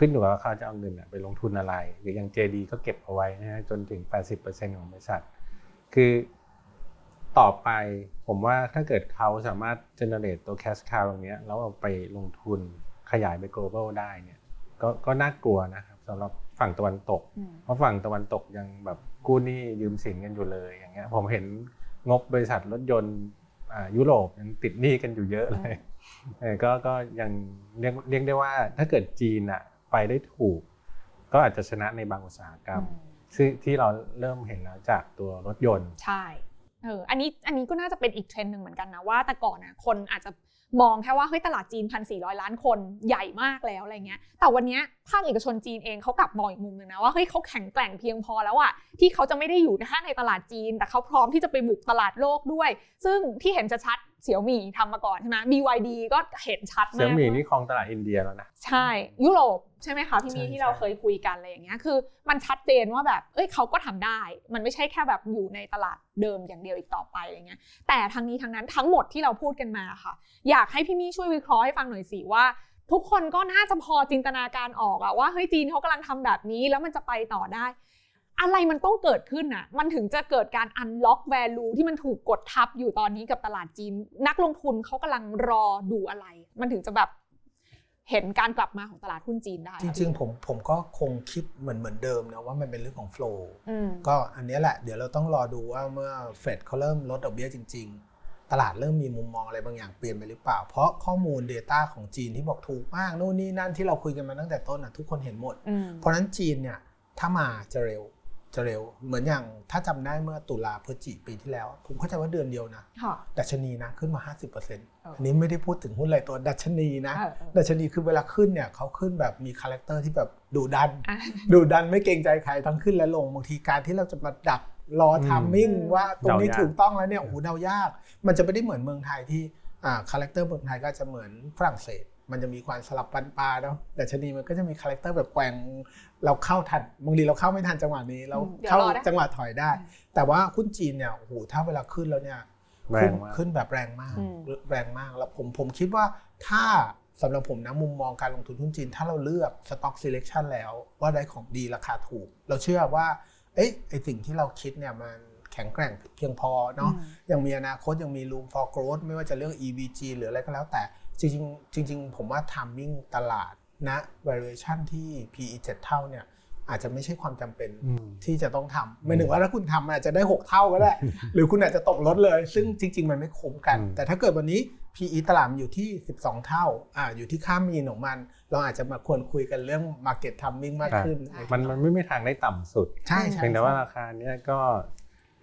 ขึ้นอยู่กับว่าเขาจะเอาเงินน่ะไปลงทุนอะไร หรืออย่าง JD ก็เก็บเอาไว้นะฮะจนถึง 80%ของบริษัท คือต่อไปผมว่าถ้าเกิดเขาสามารถ generate ตัว cash cow ตรงเนี้ยแล้วเอาไปลงทุนขยายไป global ได้เนี่ยก็ก็น่ากลัวนะครับสำหรับฝั่งตะวันตกอืมเพราะฝั่งตะวันตกยังแบบกู้หนี้ยืมสินกันอยู่เลยอย่างเงี้ยผมเห็นงบบริษัทรถยนต์อ่ายุโรปยังติดหนี้กันอยู่เยอะเลยเออก็ก็ยังเรียกเรียกได้ว่าถ้าเกิดจีนอะ ไปได้ถูก ก็อาจจะชนะในบางอุตสาหกรรมซึ่งที่เราเริ่มเห็นแล้วจากตัวรถยนต์ ใช่เอออันนี้อันนี้ก็น่าจะเป็นอีกเทรนด์หนึ่งเหมือนกันนะว่าแต่ก่อนนะคนอาจจะมองแค่ว่าเฮ้ยตลาดจีนพันสี่ล้านคนใหญ่มากแล้วอะไรเงี้ย แต่วันเนี้ยภาคเอกชนจีนเองเขากลับมองอีกมุมหนึ่งนะว่าเฮ้ยเขาแข็งแกร่งเพียงพอแล้วอะที่เขาจะไม่ได้อยู่แค่ในตลาดจีน แต่เขาพร้อมที่จะไปบุกตลาดโลกด้วย ซึ่งที่เห็นจะชัด เสี่ยวหมี่ทำมาก่อนใช่ไหม BYD ก็เห็นชัดมากเซี่ยมี่นี่ครองตลาดอินเดียแล้วนะ ใช่ ยุโรปใช่ไหมคะพี่มีใช่ที่เราใช่เคยคุยกันอะไรอย่างเงี้ยคือ มันชัดเจนว่าแบบเอ้ยเขาก็ทำได้ มันไม่ใช่แค่แบบอยู่ในตลาดเดิมอย่างเดียวอีกต่อไปอะไรเงี้ยแต่ทั้งนี้ทั้งนั้นทั้งหมดที่เราพูดกันมาค่ะ อยากให้พี่มี่ช่วยวิเคราะห์ให้ฟังหน่อยสิว่าทุกคนก็น่าจะพอจินตนาการออกอะว่าเฮ้ยจีนเขากำลังทำแบบนี้แล้วมันจะไปต่อได้ อะไรมันต้องเกิดขึ้นอะมันถึงจะเกิดการ unlock value ที่มันถูกกดทับอยู่ตอนนี้กับตลาดจีน นักลงทุนเขากำลังรอดูอะไร มันถึงจะแบบเห็นการกลับมาของตลาดหุ้นจีนได้ จริงๆผมผมก็คงคิดเหมือนเหมือนเดิมนะว่ามันเป็นเรื่องของโฟล์อืมก็อันเนี้ยแหละเดี๋ยวเราต้องรอดูว่าเมื่อเฟดเขาเริ่มลดดอกเบี้ยจริง ๆ ตลาดเริ่มมีมุมมองอะไรบางอย่างเปลี่ยนไปหรือเปล่า เพราะข้อมูล Data ของจีนที่บอกถูกมากนู่นนี่นั่นที่เราคุยกันมาตั้งแต่ต้นอะทุกคนเห็นหมดอืมเพราะฉะนั้นจีนเนี่ยถ้ามาจะเร็ว จะเร็ว เหมือนอย่างถ้าจำได้เมื่อตุลาพฤศจิปีที่แล้ว ผมเข้าใจว่าเดือนเดียวนะค่ะดัชนีนะขึ้นมา 50%ออันนี้ไม่ได้พูดถึงหุ้นรายตัวดัชนีนะเออเออดัชนีคือเวลาขึ้นเนี่ยเขาขึ้นแบบมี character ที่แบบดุดันอะดุดันไม่เกรงใจใครทั้งขึ้นและลงบางทีการที่เราจะมาดักรออืม timing อืมว่าตรงนี้เดายากถูกต้องแล้วเนี่ยโอ้โหเดายาก มันจะไม่ได้เหมือนเมืองไทยที่อ่า character เมืองไทยก็จะเหมือนฝรั่งเศส มันจะมีความสลับฟันปลาเนาะดัชนีมันก็จะมี character แบบแกว่งเราเข้าทันบางทีเราเข้าไม่ทันจังหวะนี้เราอืมเดี๋ยวเข้ารอได้จังหวะถอยได้ แต่ว่าหุ้นจีนเนี่ยโอ้โหถ้าเวลาขึ้นแล้วเนี่ยแรขึ้นงมากขึ้นแบบแรงมากอืมแรงมากแล้วผมผมคิดว่าถ้าสำหรับผมนะมุมมองการลงทุนหุ้นจีน ถ้าเราเลือก stock selection แล้วว่าได้ของดีราคาถูก เราเชื่อว่าเอ๊ะไอสิ่งที่เราคิดเนี่ยมันแข็งแกร่งเพียงพอเนาะอืมยังมีอนาคตยังมี room for growth ไม่ว่าจะเรื่อง EVG หรืออะไรก็แล้วแต่ จริงๆจริงๆผมว่า timing ตลาดนะ valuation ที่ PE 7 เท่าเนี่ยอาจจะไม่ใช่ความจำเป็นอืมที่จะต้องทำหมายถึงว่าถ้าคุณทำมันอาจจะได้ 6 เท่าก็ได้ หรือคุณอาจจะตกลดเลย ซึ่งจริง ๆ มันไม่คุ้มกันอืมแต่ถ้าเกิดวันนี้ PE ตลาดมันอยู่ที่ 12 เท่าอ่าอยู่ที่ค่ามีนของมัน เราอาจจะมาควรคุยกันเรื่อง market timing มากขึ้น มันมันไม่มีทางได้ต่ำสุด ใช่ใช่เพียงแต่ว่าราคาเนี้ยก็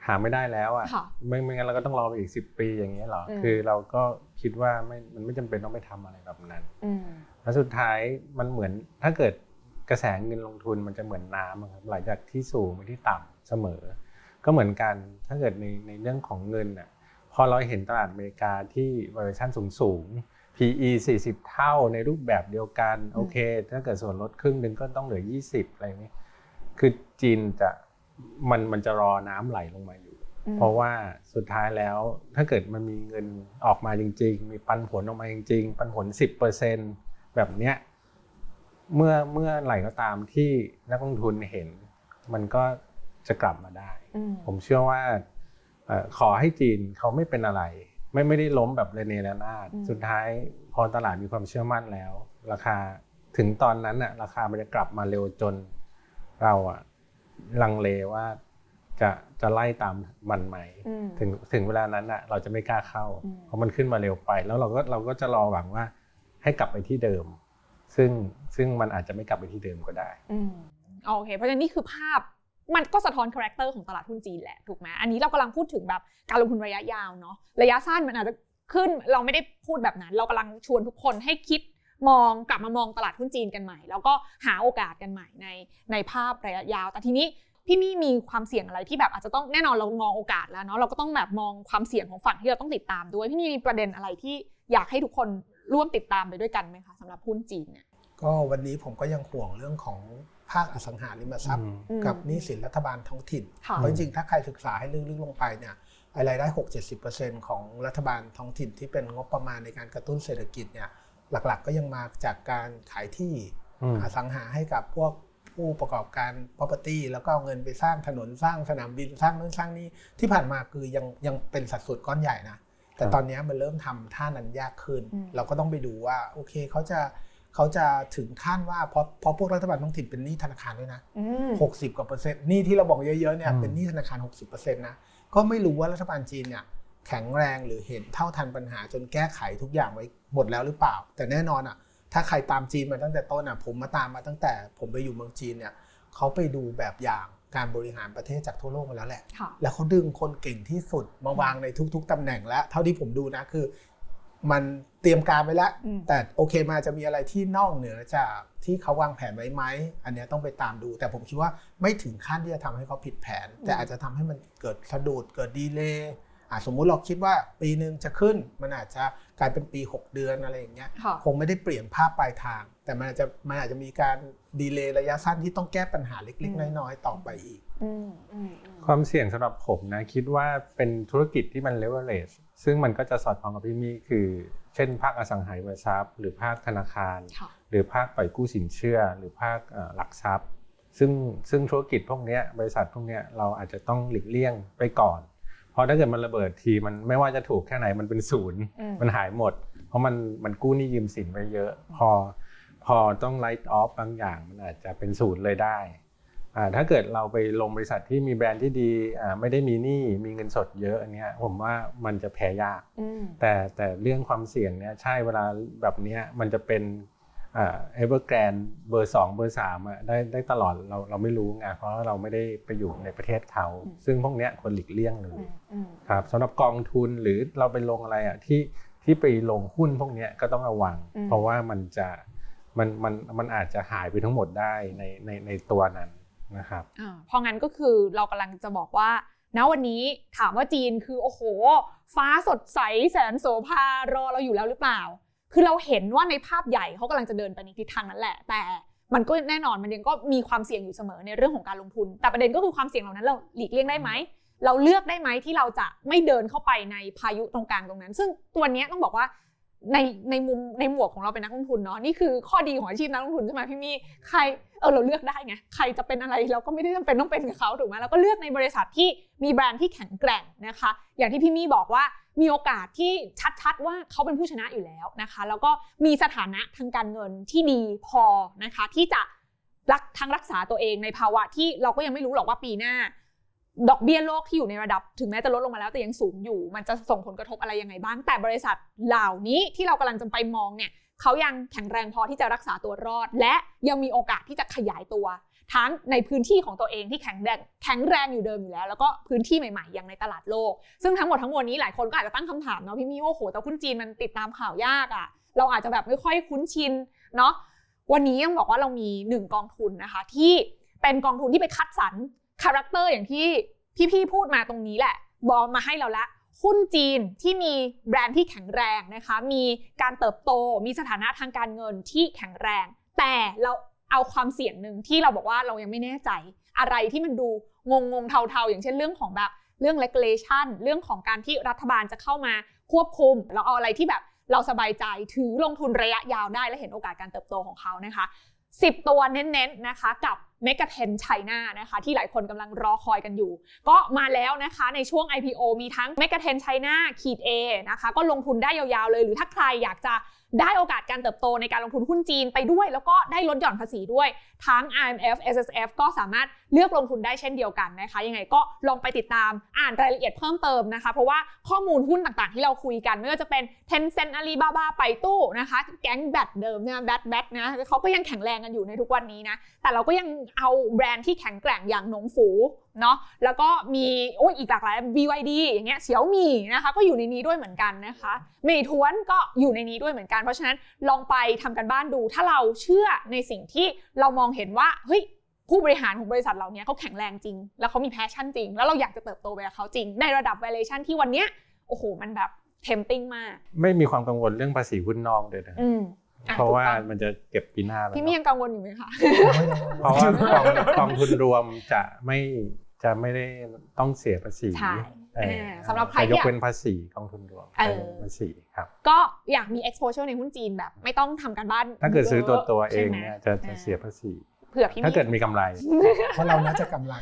หาไม่ได้แล้วอะค่ะ ไม่ไม่งั้นเราก็ต้องรอไปอีกสิปีอย่างเงี้ยเหรออืมคือเราก็คิดว่าไม่มันไม่จำเป็นต้องไปทำอะไรแบบนั้น อืม แล้วสุดท้ายมันเหมือนถ้าเกิดกระแสเงินลงทุนมันจะเหมือนน้ำอะครับไหลจากที่สูงไปที่ต่ำเสมอ ก็เหมือนกันถ้าเกิดในในเรื่องของเงินอะพอเราเห็นตลาดอเมริกาที่ valuation สูงสูงๆ PE 40 เท่าในรูปแบบเดียวกัน โอเค ถ้าเกิดส่วนลดครึ่งหนึ่งก็ต้องเหลือ 20 อะไรอย่างนี้คือจีนจะ มันมันจะรอน้ำไหลลงมาอยู่อืมเพราะว่าสุดท้ายแล้วถ้าเกิดมันมีเงินออกมาจริง ๆ มีปันผลออกมาจริง ๆ ปันผล 10%แบบเนี้ยเมื่อเมื่อไหร่ก็ตามที่นักลงทุนเห็น มันก็จะกลับมาได้อืมผมเชื่อว่าเอ่อขอให้จีนเขาไม่เป็นอะไร ไม่ไม่ได้ล้มแบบเรเนระนาดอืมสุดท้ายพอตลาดมีความเชื่อมั่นแล้ว ราคาถึงตอนนั้นน่ะราคามันจะกลับมาเร็วจนเราอะ ลังเลว่าจะจะไล่ตามมันไหมอืมถึงถึงเวลานั้นน่ะ เราจะไม่กล้าเข้าอืมเพราะมันขึ้นมาเร็วไป แล้วเราก็เราก็จะรอหวังว่าให้กลับไปที่เดิม ซึ่งซึ่งมันอาจจะไม่กลับไปที่เดิมก็ได้อืมโอเค เพราะฉะนั้นนี่คือภาพมันก็สะท้อน character ของตลาดหุ้นจีนแหละถูกไหมอันนี้เรากำลังพูดถึงแบบการลงทุนระยะยาวเนาะระยะสั้นมันอาจจะขึ้นเราไม่ได้พูดแบบนั้น เรากำลังชวนทุกคนให้คิด มองกลับมามองตลาดหุ้นจีนกันใหม่ แล้วก็หาโอกาสกันใหม่ในในภาพระยะยาว แต่ทีนี้พี่มี่มีความเสี่ยงอะไรที่แบบอาจจะต้องแน่นอนเรามองโอกาสแล้วเนาะเราก็ต้องแบบมองความเสี่ยงของฝั่งที่เราต้องติดตามด้วยพี่มี่มีประเด็นอะไรที่อยากให้ทุกคนร่วมติดตามไปด้วยกันไหมคะสำหรับหุ้นจีนเนี่ยก็วันนี้ผมก็ยังห่วงเรื่องของภาคอสังหาริมทรัพย์อืมกับหนี้สินรัฐบาลท้องถิ่นค่ะเพราะจริงๆถ้าใครศึกษาให้ลึกๆลงไปเนี่ยไอ้รายได้ 6-70%ของรัฐบาลท้องถิ่นที่เป็นงบประมาณในการกระตุ้นเศรษฐกิจเนี่ย หลักๆ ก็ยังมาจากการขายที่อืมอสังหาให้กับพวกผู้ประกอบการ property แล้วก็เอาเงินไปสร้างถนนสร้างสนามบินสร้างนู่นสร้างนี่ที่ผ่านมาคือยังยังเป็นสัดส่วนก้อนใหญ่นะแต่ครับตอนนี้มันเริ่มทำท่านั้นยากขึ้นอืมเราก็ต้องไปดูว่าโอเคเขาจะเขาจะถึงขั้นว่าเพราะเพราะพวกรัฐบาลท้องถิ่นเป็นหนี้ธนาคารด้วยนะอืมหกสิบกว่าเปอร์เซ็นต์หนี่ที่เราบอกเยอะๆเนี่ยอืมเป็นหนี้ธนาคารหกสิบเปอร์เซ็นต์นะก็ไม่รู้ว่ารัฐบาลจีนเนี่ยแข็งแรงหรือเห็นเท่าทันปัญหาจนแก้ไขทุกอย่างไว้ หมดแล้วหรือเปล่า แต่แน่นอนอะ ถ้าใครตามจีนมาตั้งแต่ต้นอะ ผมมาตามมาตั้งแต่ผมไปอยู่เมืองจีนเนี่ยเขาไปดูแบบอย่างการบริหารประเทศจากทั่วโลกมาแล้วแหละค่ะแล้วเขาดึงคนเก่งที่สุดมาวางในทุก ๆตำแหน่งแล้ว เท่าที่ผมดูนะคือ มันเตรียมการไว้แล้วอืมแต่โอเคมาจะมีอะไรที่นอกเหนือจากที่เขาวางแผนไว้ไหม อันเนี้ยต้องไปตามดู แต่ผมคิดว่าไม่ถึงขั้นที่จะทำให้เขาผิดแผน แต่อาจจะทำให้มันเกิดสะดุดเกิดดีเลย์ อะสมมุติเราคิดว่าปีหนึ่งจะขึ้น มันอาจจะกลายเป็นปี 6 เดือนอะไรอย่างเงี้ยค่ะคงไม่ได้เปลี่ยนภาพปลายทาง แต่มันอาจจะมันอาจจะมีการดีเลย์ระยะสั้นที่ต้องแก้ปัญหาเล็กอืมๆน้อยๆต่อไปอีกอืมอืมอืมความเสี่ยงสำหรับผมนะ คิดว่าเป็นธุรกิจที่มัน leverage ซึ่งมันก็จะสอดคล้องกับพี่มี่คือ เช่น ภาคอสังหาริมทรัพย์ หรือภาคธนาคารค่ะหรือภาคปล่อยกู้สินเชื่อ หรือภาคเอ่อหลักทรัพย์ ซึ่งซึ่งธุรกิจพวกเนี้ยบริษัทพวกเนี้ยเราอาจจะต้องหลีกเลี่ยงไปก่อนเพ เพราะถ้าเกิดมันระเบิดทีมันไม่ว่าจะถูกแค่ไหนมันเป็นศูนย์อืมมันหายหมด เพราะมันมันกู้หนี้ยืมสินไปเยอะ พอพอต้อง write off บางอย่างมันอาจจะเป็นศูนย์เลยได้อ่าถ้าเกิดเราไปลงบริษัทที่มีแบรนด์ที่ดีอ่าไม่ได้มีหนี้มีเงินสดเยอะอันเนี้ยผมว่ามันจะแพ้ยากอืมแต่แต่เรื่องความเสี่ยงเนี่ยใช่เวลาแบบเนี้ยมันจะเป็น เอเวอร์แกรนเบอร์สองเบอร์สามอะได้ได้ตลอดเราเราไม่รู้ไงเพราะว่าเราไม่ได้ไปอยู่ในประเทศเขาอืมซึ่งพวกเนี้ยควรหลีกเลี่ยงเลอืยมอืมครับสำหรับกองทุนหรือเราไปลงอะไรอะที่ที่ไปลงหุ้นพวกเนี้ยก็ต้องระวังอืมเพราะว่ามันจะมันมันมันอาจจะหายไปทั้งหมดได้ในในในตัวนั้นนะครับอ่าเพราะงั้นก็คือเรากำลังจะบอกว่าณวันนี้ถามว่าจีนคือโอ้โห ฟ้าสดใสแสนโสภารอเราอยู่แล้วหรือเปล่า คือเราเห็นว่าในภาพใหญ่เขากำลังจะเดินไปในทิศทางนั้นแหละ แต่มันก็แน่นอนมันยังก็มีความเสี่ยงอยู่เสมอในเรื่องของการลงทุน แต่ประเด็นก็คือความเสี่ยงเหล่านั้นเราหลีกเลี่ยงได้ไหมเราเลือกได้ไหมที่เราจะไม่เดินเข้าไปในพายุตรงกลางตรงนั้น ซึ่งตัวเนี้ยต้องบอกว่าในในมุมในหมวกของเราเป็นนักลงทุนเนาะนี่คือข้อดีของอาชีพนักลงทุนใช่ไหมพี่มี่ใครเออเราเลือกได้ไงใครจะเป็นอะไรเราก็ไม่ได้จำเป็นต้องเป็นกับเขาถูกไหมเราก็เลือกในบริษัทที่มีแบรนด์ที่แข็งแกร่งนะคะ อย่างที่พี่มี่บอกว่า มีโอกาสที่ชัดๆว่าเขาเป็นผู้ชนะอยู่แล้วนะคะ แล้วก็มีสถานะทางการเงินที่ดีพอนะคะ ที่จะรักทั้งรักษาตัวเองในภาวะที่เราก็ยังไม่รู้หรอกว่าปีหน้า ดอกเบี้ยโลกที่อยู่ในระดับ ถึงแม้จะลดลงมาแล้วแต่ยังสูงอยู่ มันจะส่งผลกระทบอะไรยังไงบ้าง แต่บริษัทเหล่านี้ที่เรากำลังจะไปมองเนี่ยเขายังแข็งแรงพอที่จะรักษาตัวรอด และยังมีโอกาสที่จะขยายตัว ทั้งในพื้นที่ของตัวเองที่แข็งแรงแข็งแรงอยู่เดิมอยู่แล้ว แล้วก็พื้นที่ใหม่ๆ อย่างในตลาดโลก ซึ่งทั้งหมดทั้งมวลนี้หลายคนก็อาจจะตั้งคำถามเนาะพี่มี่ว่าโอ้โหแต่หุ้นจีนมันติดตามข่าวยากอะ่ะเราอาจจะแบบไม่ค่อยคุ้นชินเนาะวันนี้ยังบอกว่าเรามีหนึ่งกองทุนนะคะ ที่เป็นกองทุนที่ไปคัดสรร character อย่างที่พี่ๆพูดมาตรงนี้แหละ บอกมาให้เราละหุ้นจีนที่มีแบรนด์ที่แข็งแรงนะคะ มีการเติบโต มีสถานะทางการเงินที่แข็งแรง แต่เรา เอาความเสี่ยงหนึ่งที่เราบอกว่าเรายังไม่แน่ใจ อะไรที่มันดูงงงๆเทาๆ อย่างเช่นเรื่องของแบบเรื่อง regulation เรื่องของการที่รัฐบาลจะเข้ามาควบคุมเราเอาอะไรที่แบบเราสบายใจถือลงทุนระยะยาวได้และเห็นโอกาสการเติบโตของเขานะคะ 10 ตัวเน้นๆนะคะกับ m e g a t e n China นะคะที่หลายคนกำลังรอคอยกันอยู่ ก็มาแล้วนะคะในช่วง IPO มีทั้ง m e g a t e n China ขีด A นะคะก็ลงทุนได้ยาวๆเลย หรือถ้าใครอยากจะ ได้โอกาสการเติบโตในการลงทุนหุ้นจีนไปด้วย แล้วก็ได้ลดหย่อนภาษีด้วย ทั้ง IMF SSF ก็สามารถเลือกลงทุนได้เช่นเดียวกันนะคะ ยังไงก็ลองไปติดตามอ่านรายละเอียดเพิ่มเติมนะคะ เพราะว่าข้อมูลหุ้นต่างๆ ที่เราคุยกัน ไม่ว่าจะเป็น Tencent Alibaba ไปตู้นะคะ แก๊งแบทเดิมเนี่ยแบทแบทนะเขาก็ยังแข็งแรงกันอยู่ในทุกวันนี้นะแต่เราก็ยังเอาแบรนด์ที่แข็งแกร่งอย่างหนงฝู เนาะแล้วก็มีโอ้ยอีกหลากหลาย BYD อย่างเงี้ยเฉียวมีนะคะก็อยู่ในนี้ด้วยเหมือนกันนะคะเมทวนก็อยู่ในนี้ด้วยเหมือนกัน เพราะฉะนั้นลองไปทำกันบ้านดู ถ้าเราเชื่อในสิ่งที่เรามองเห็นว่าเฮ้ยผู้บริหารของบริษัทเราเนี้ยเขาแข็งแรงจริง แล้วเขามีแพชชั่นจริง แล้วเราอยากจะเติบโตไปกับเขาจริง ในระดับ valuation ที่วันเนี้ยโอ้โหมันแบบ tempting มาก ไม่มีความกังวลเรื่องภาษีหุ้นนอกเลยนะอืมอ่เพราะว่าถูกต้องมันจะเก็บปีหน้าแล้วพี่มียังกังวลอยู่ไหมคะเพราะว่ากองกองทุนรวมจะไม่ จะไม่ได้ต้องเสียภาษีใช่เอ่อเออสำหรับใครจะที่ยกเว้นภาษีกองทุนรวมเออใช้ภาษีครับ ก็อยากมี exposure ในหุ้นจีนแบบ ไม่ต้องทำการบ้าน ถ้าเกิดซื้อตัวตัวยะเองใช่ไหมเนี่ยจะจะอ่าเสียภาษีเผื่อพี่ถ้ามี่เกิดมีกำไร เพราะเราน่าจะกำไร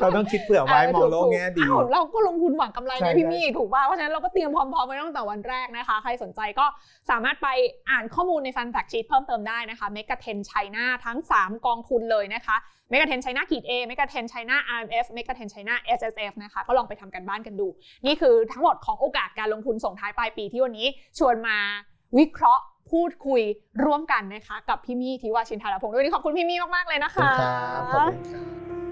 เราต้องคิดเผื่อไว้มองโลกแง่ดีอ้าวเราก็ลงทุนหวังกำไรใช่ไงพี่ใช่มี่ถูกป่ะเพราะฉะนั้นเราก็เตรียมพร้อมๆไว้ตั้งแต่วันแรกนะคะ ใครสนใจก็สามารถไปอ่านข้อมูลใน fund fact sheet เพิ่มเติมได้นะคะเมกะเทนไชน่าทั้ง 3 กองทุนเลยนะคะ เมกะเทนไชน่าขีดเอเมกะเทนไชน่า RMF Mega Ten China SSF นะคะก็ลองไปทำการบ้านกันดู นี่คือทั้งหมดของโอกาสการลงทุนส่งท้ายปลายปีที่วันนี้ชวนมาวิเคราะห์พูดคุยร่วมกันนะคะ กับพี่มี่ทิวาชินทารพงศ์ด้วยวันนี้ขอบคุณพี่มี่มากๆเลยนะคะคุณครับขอบคุณครับ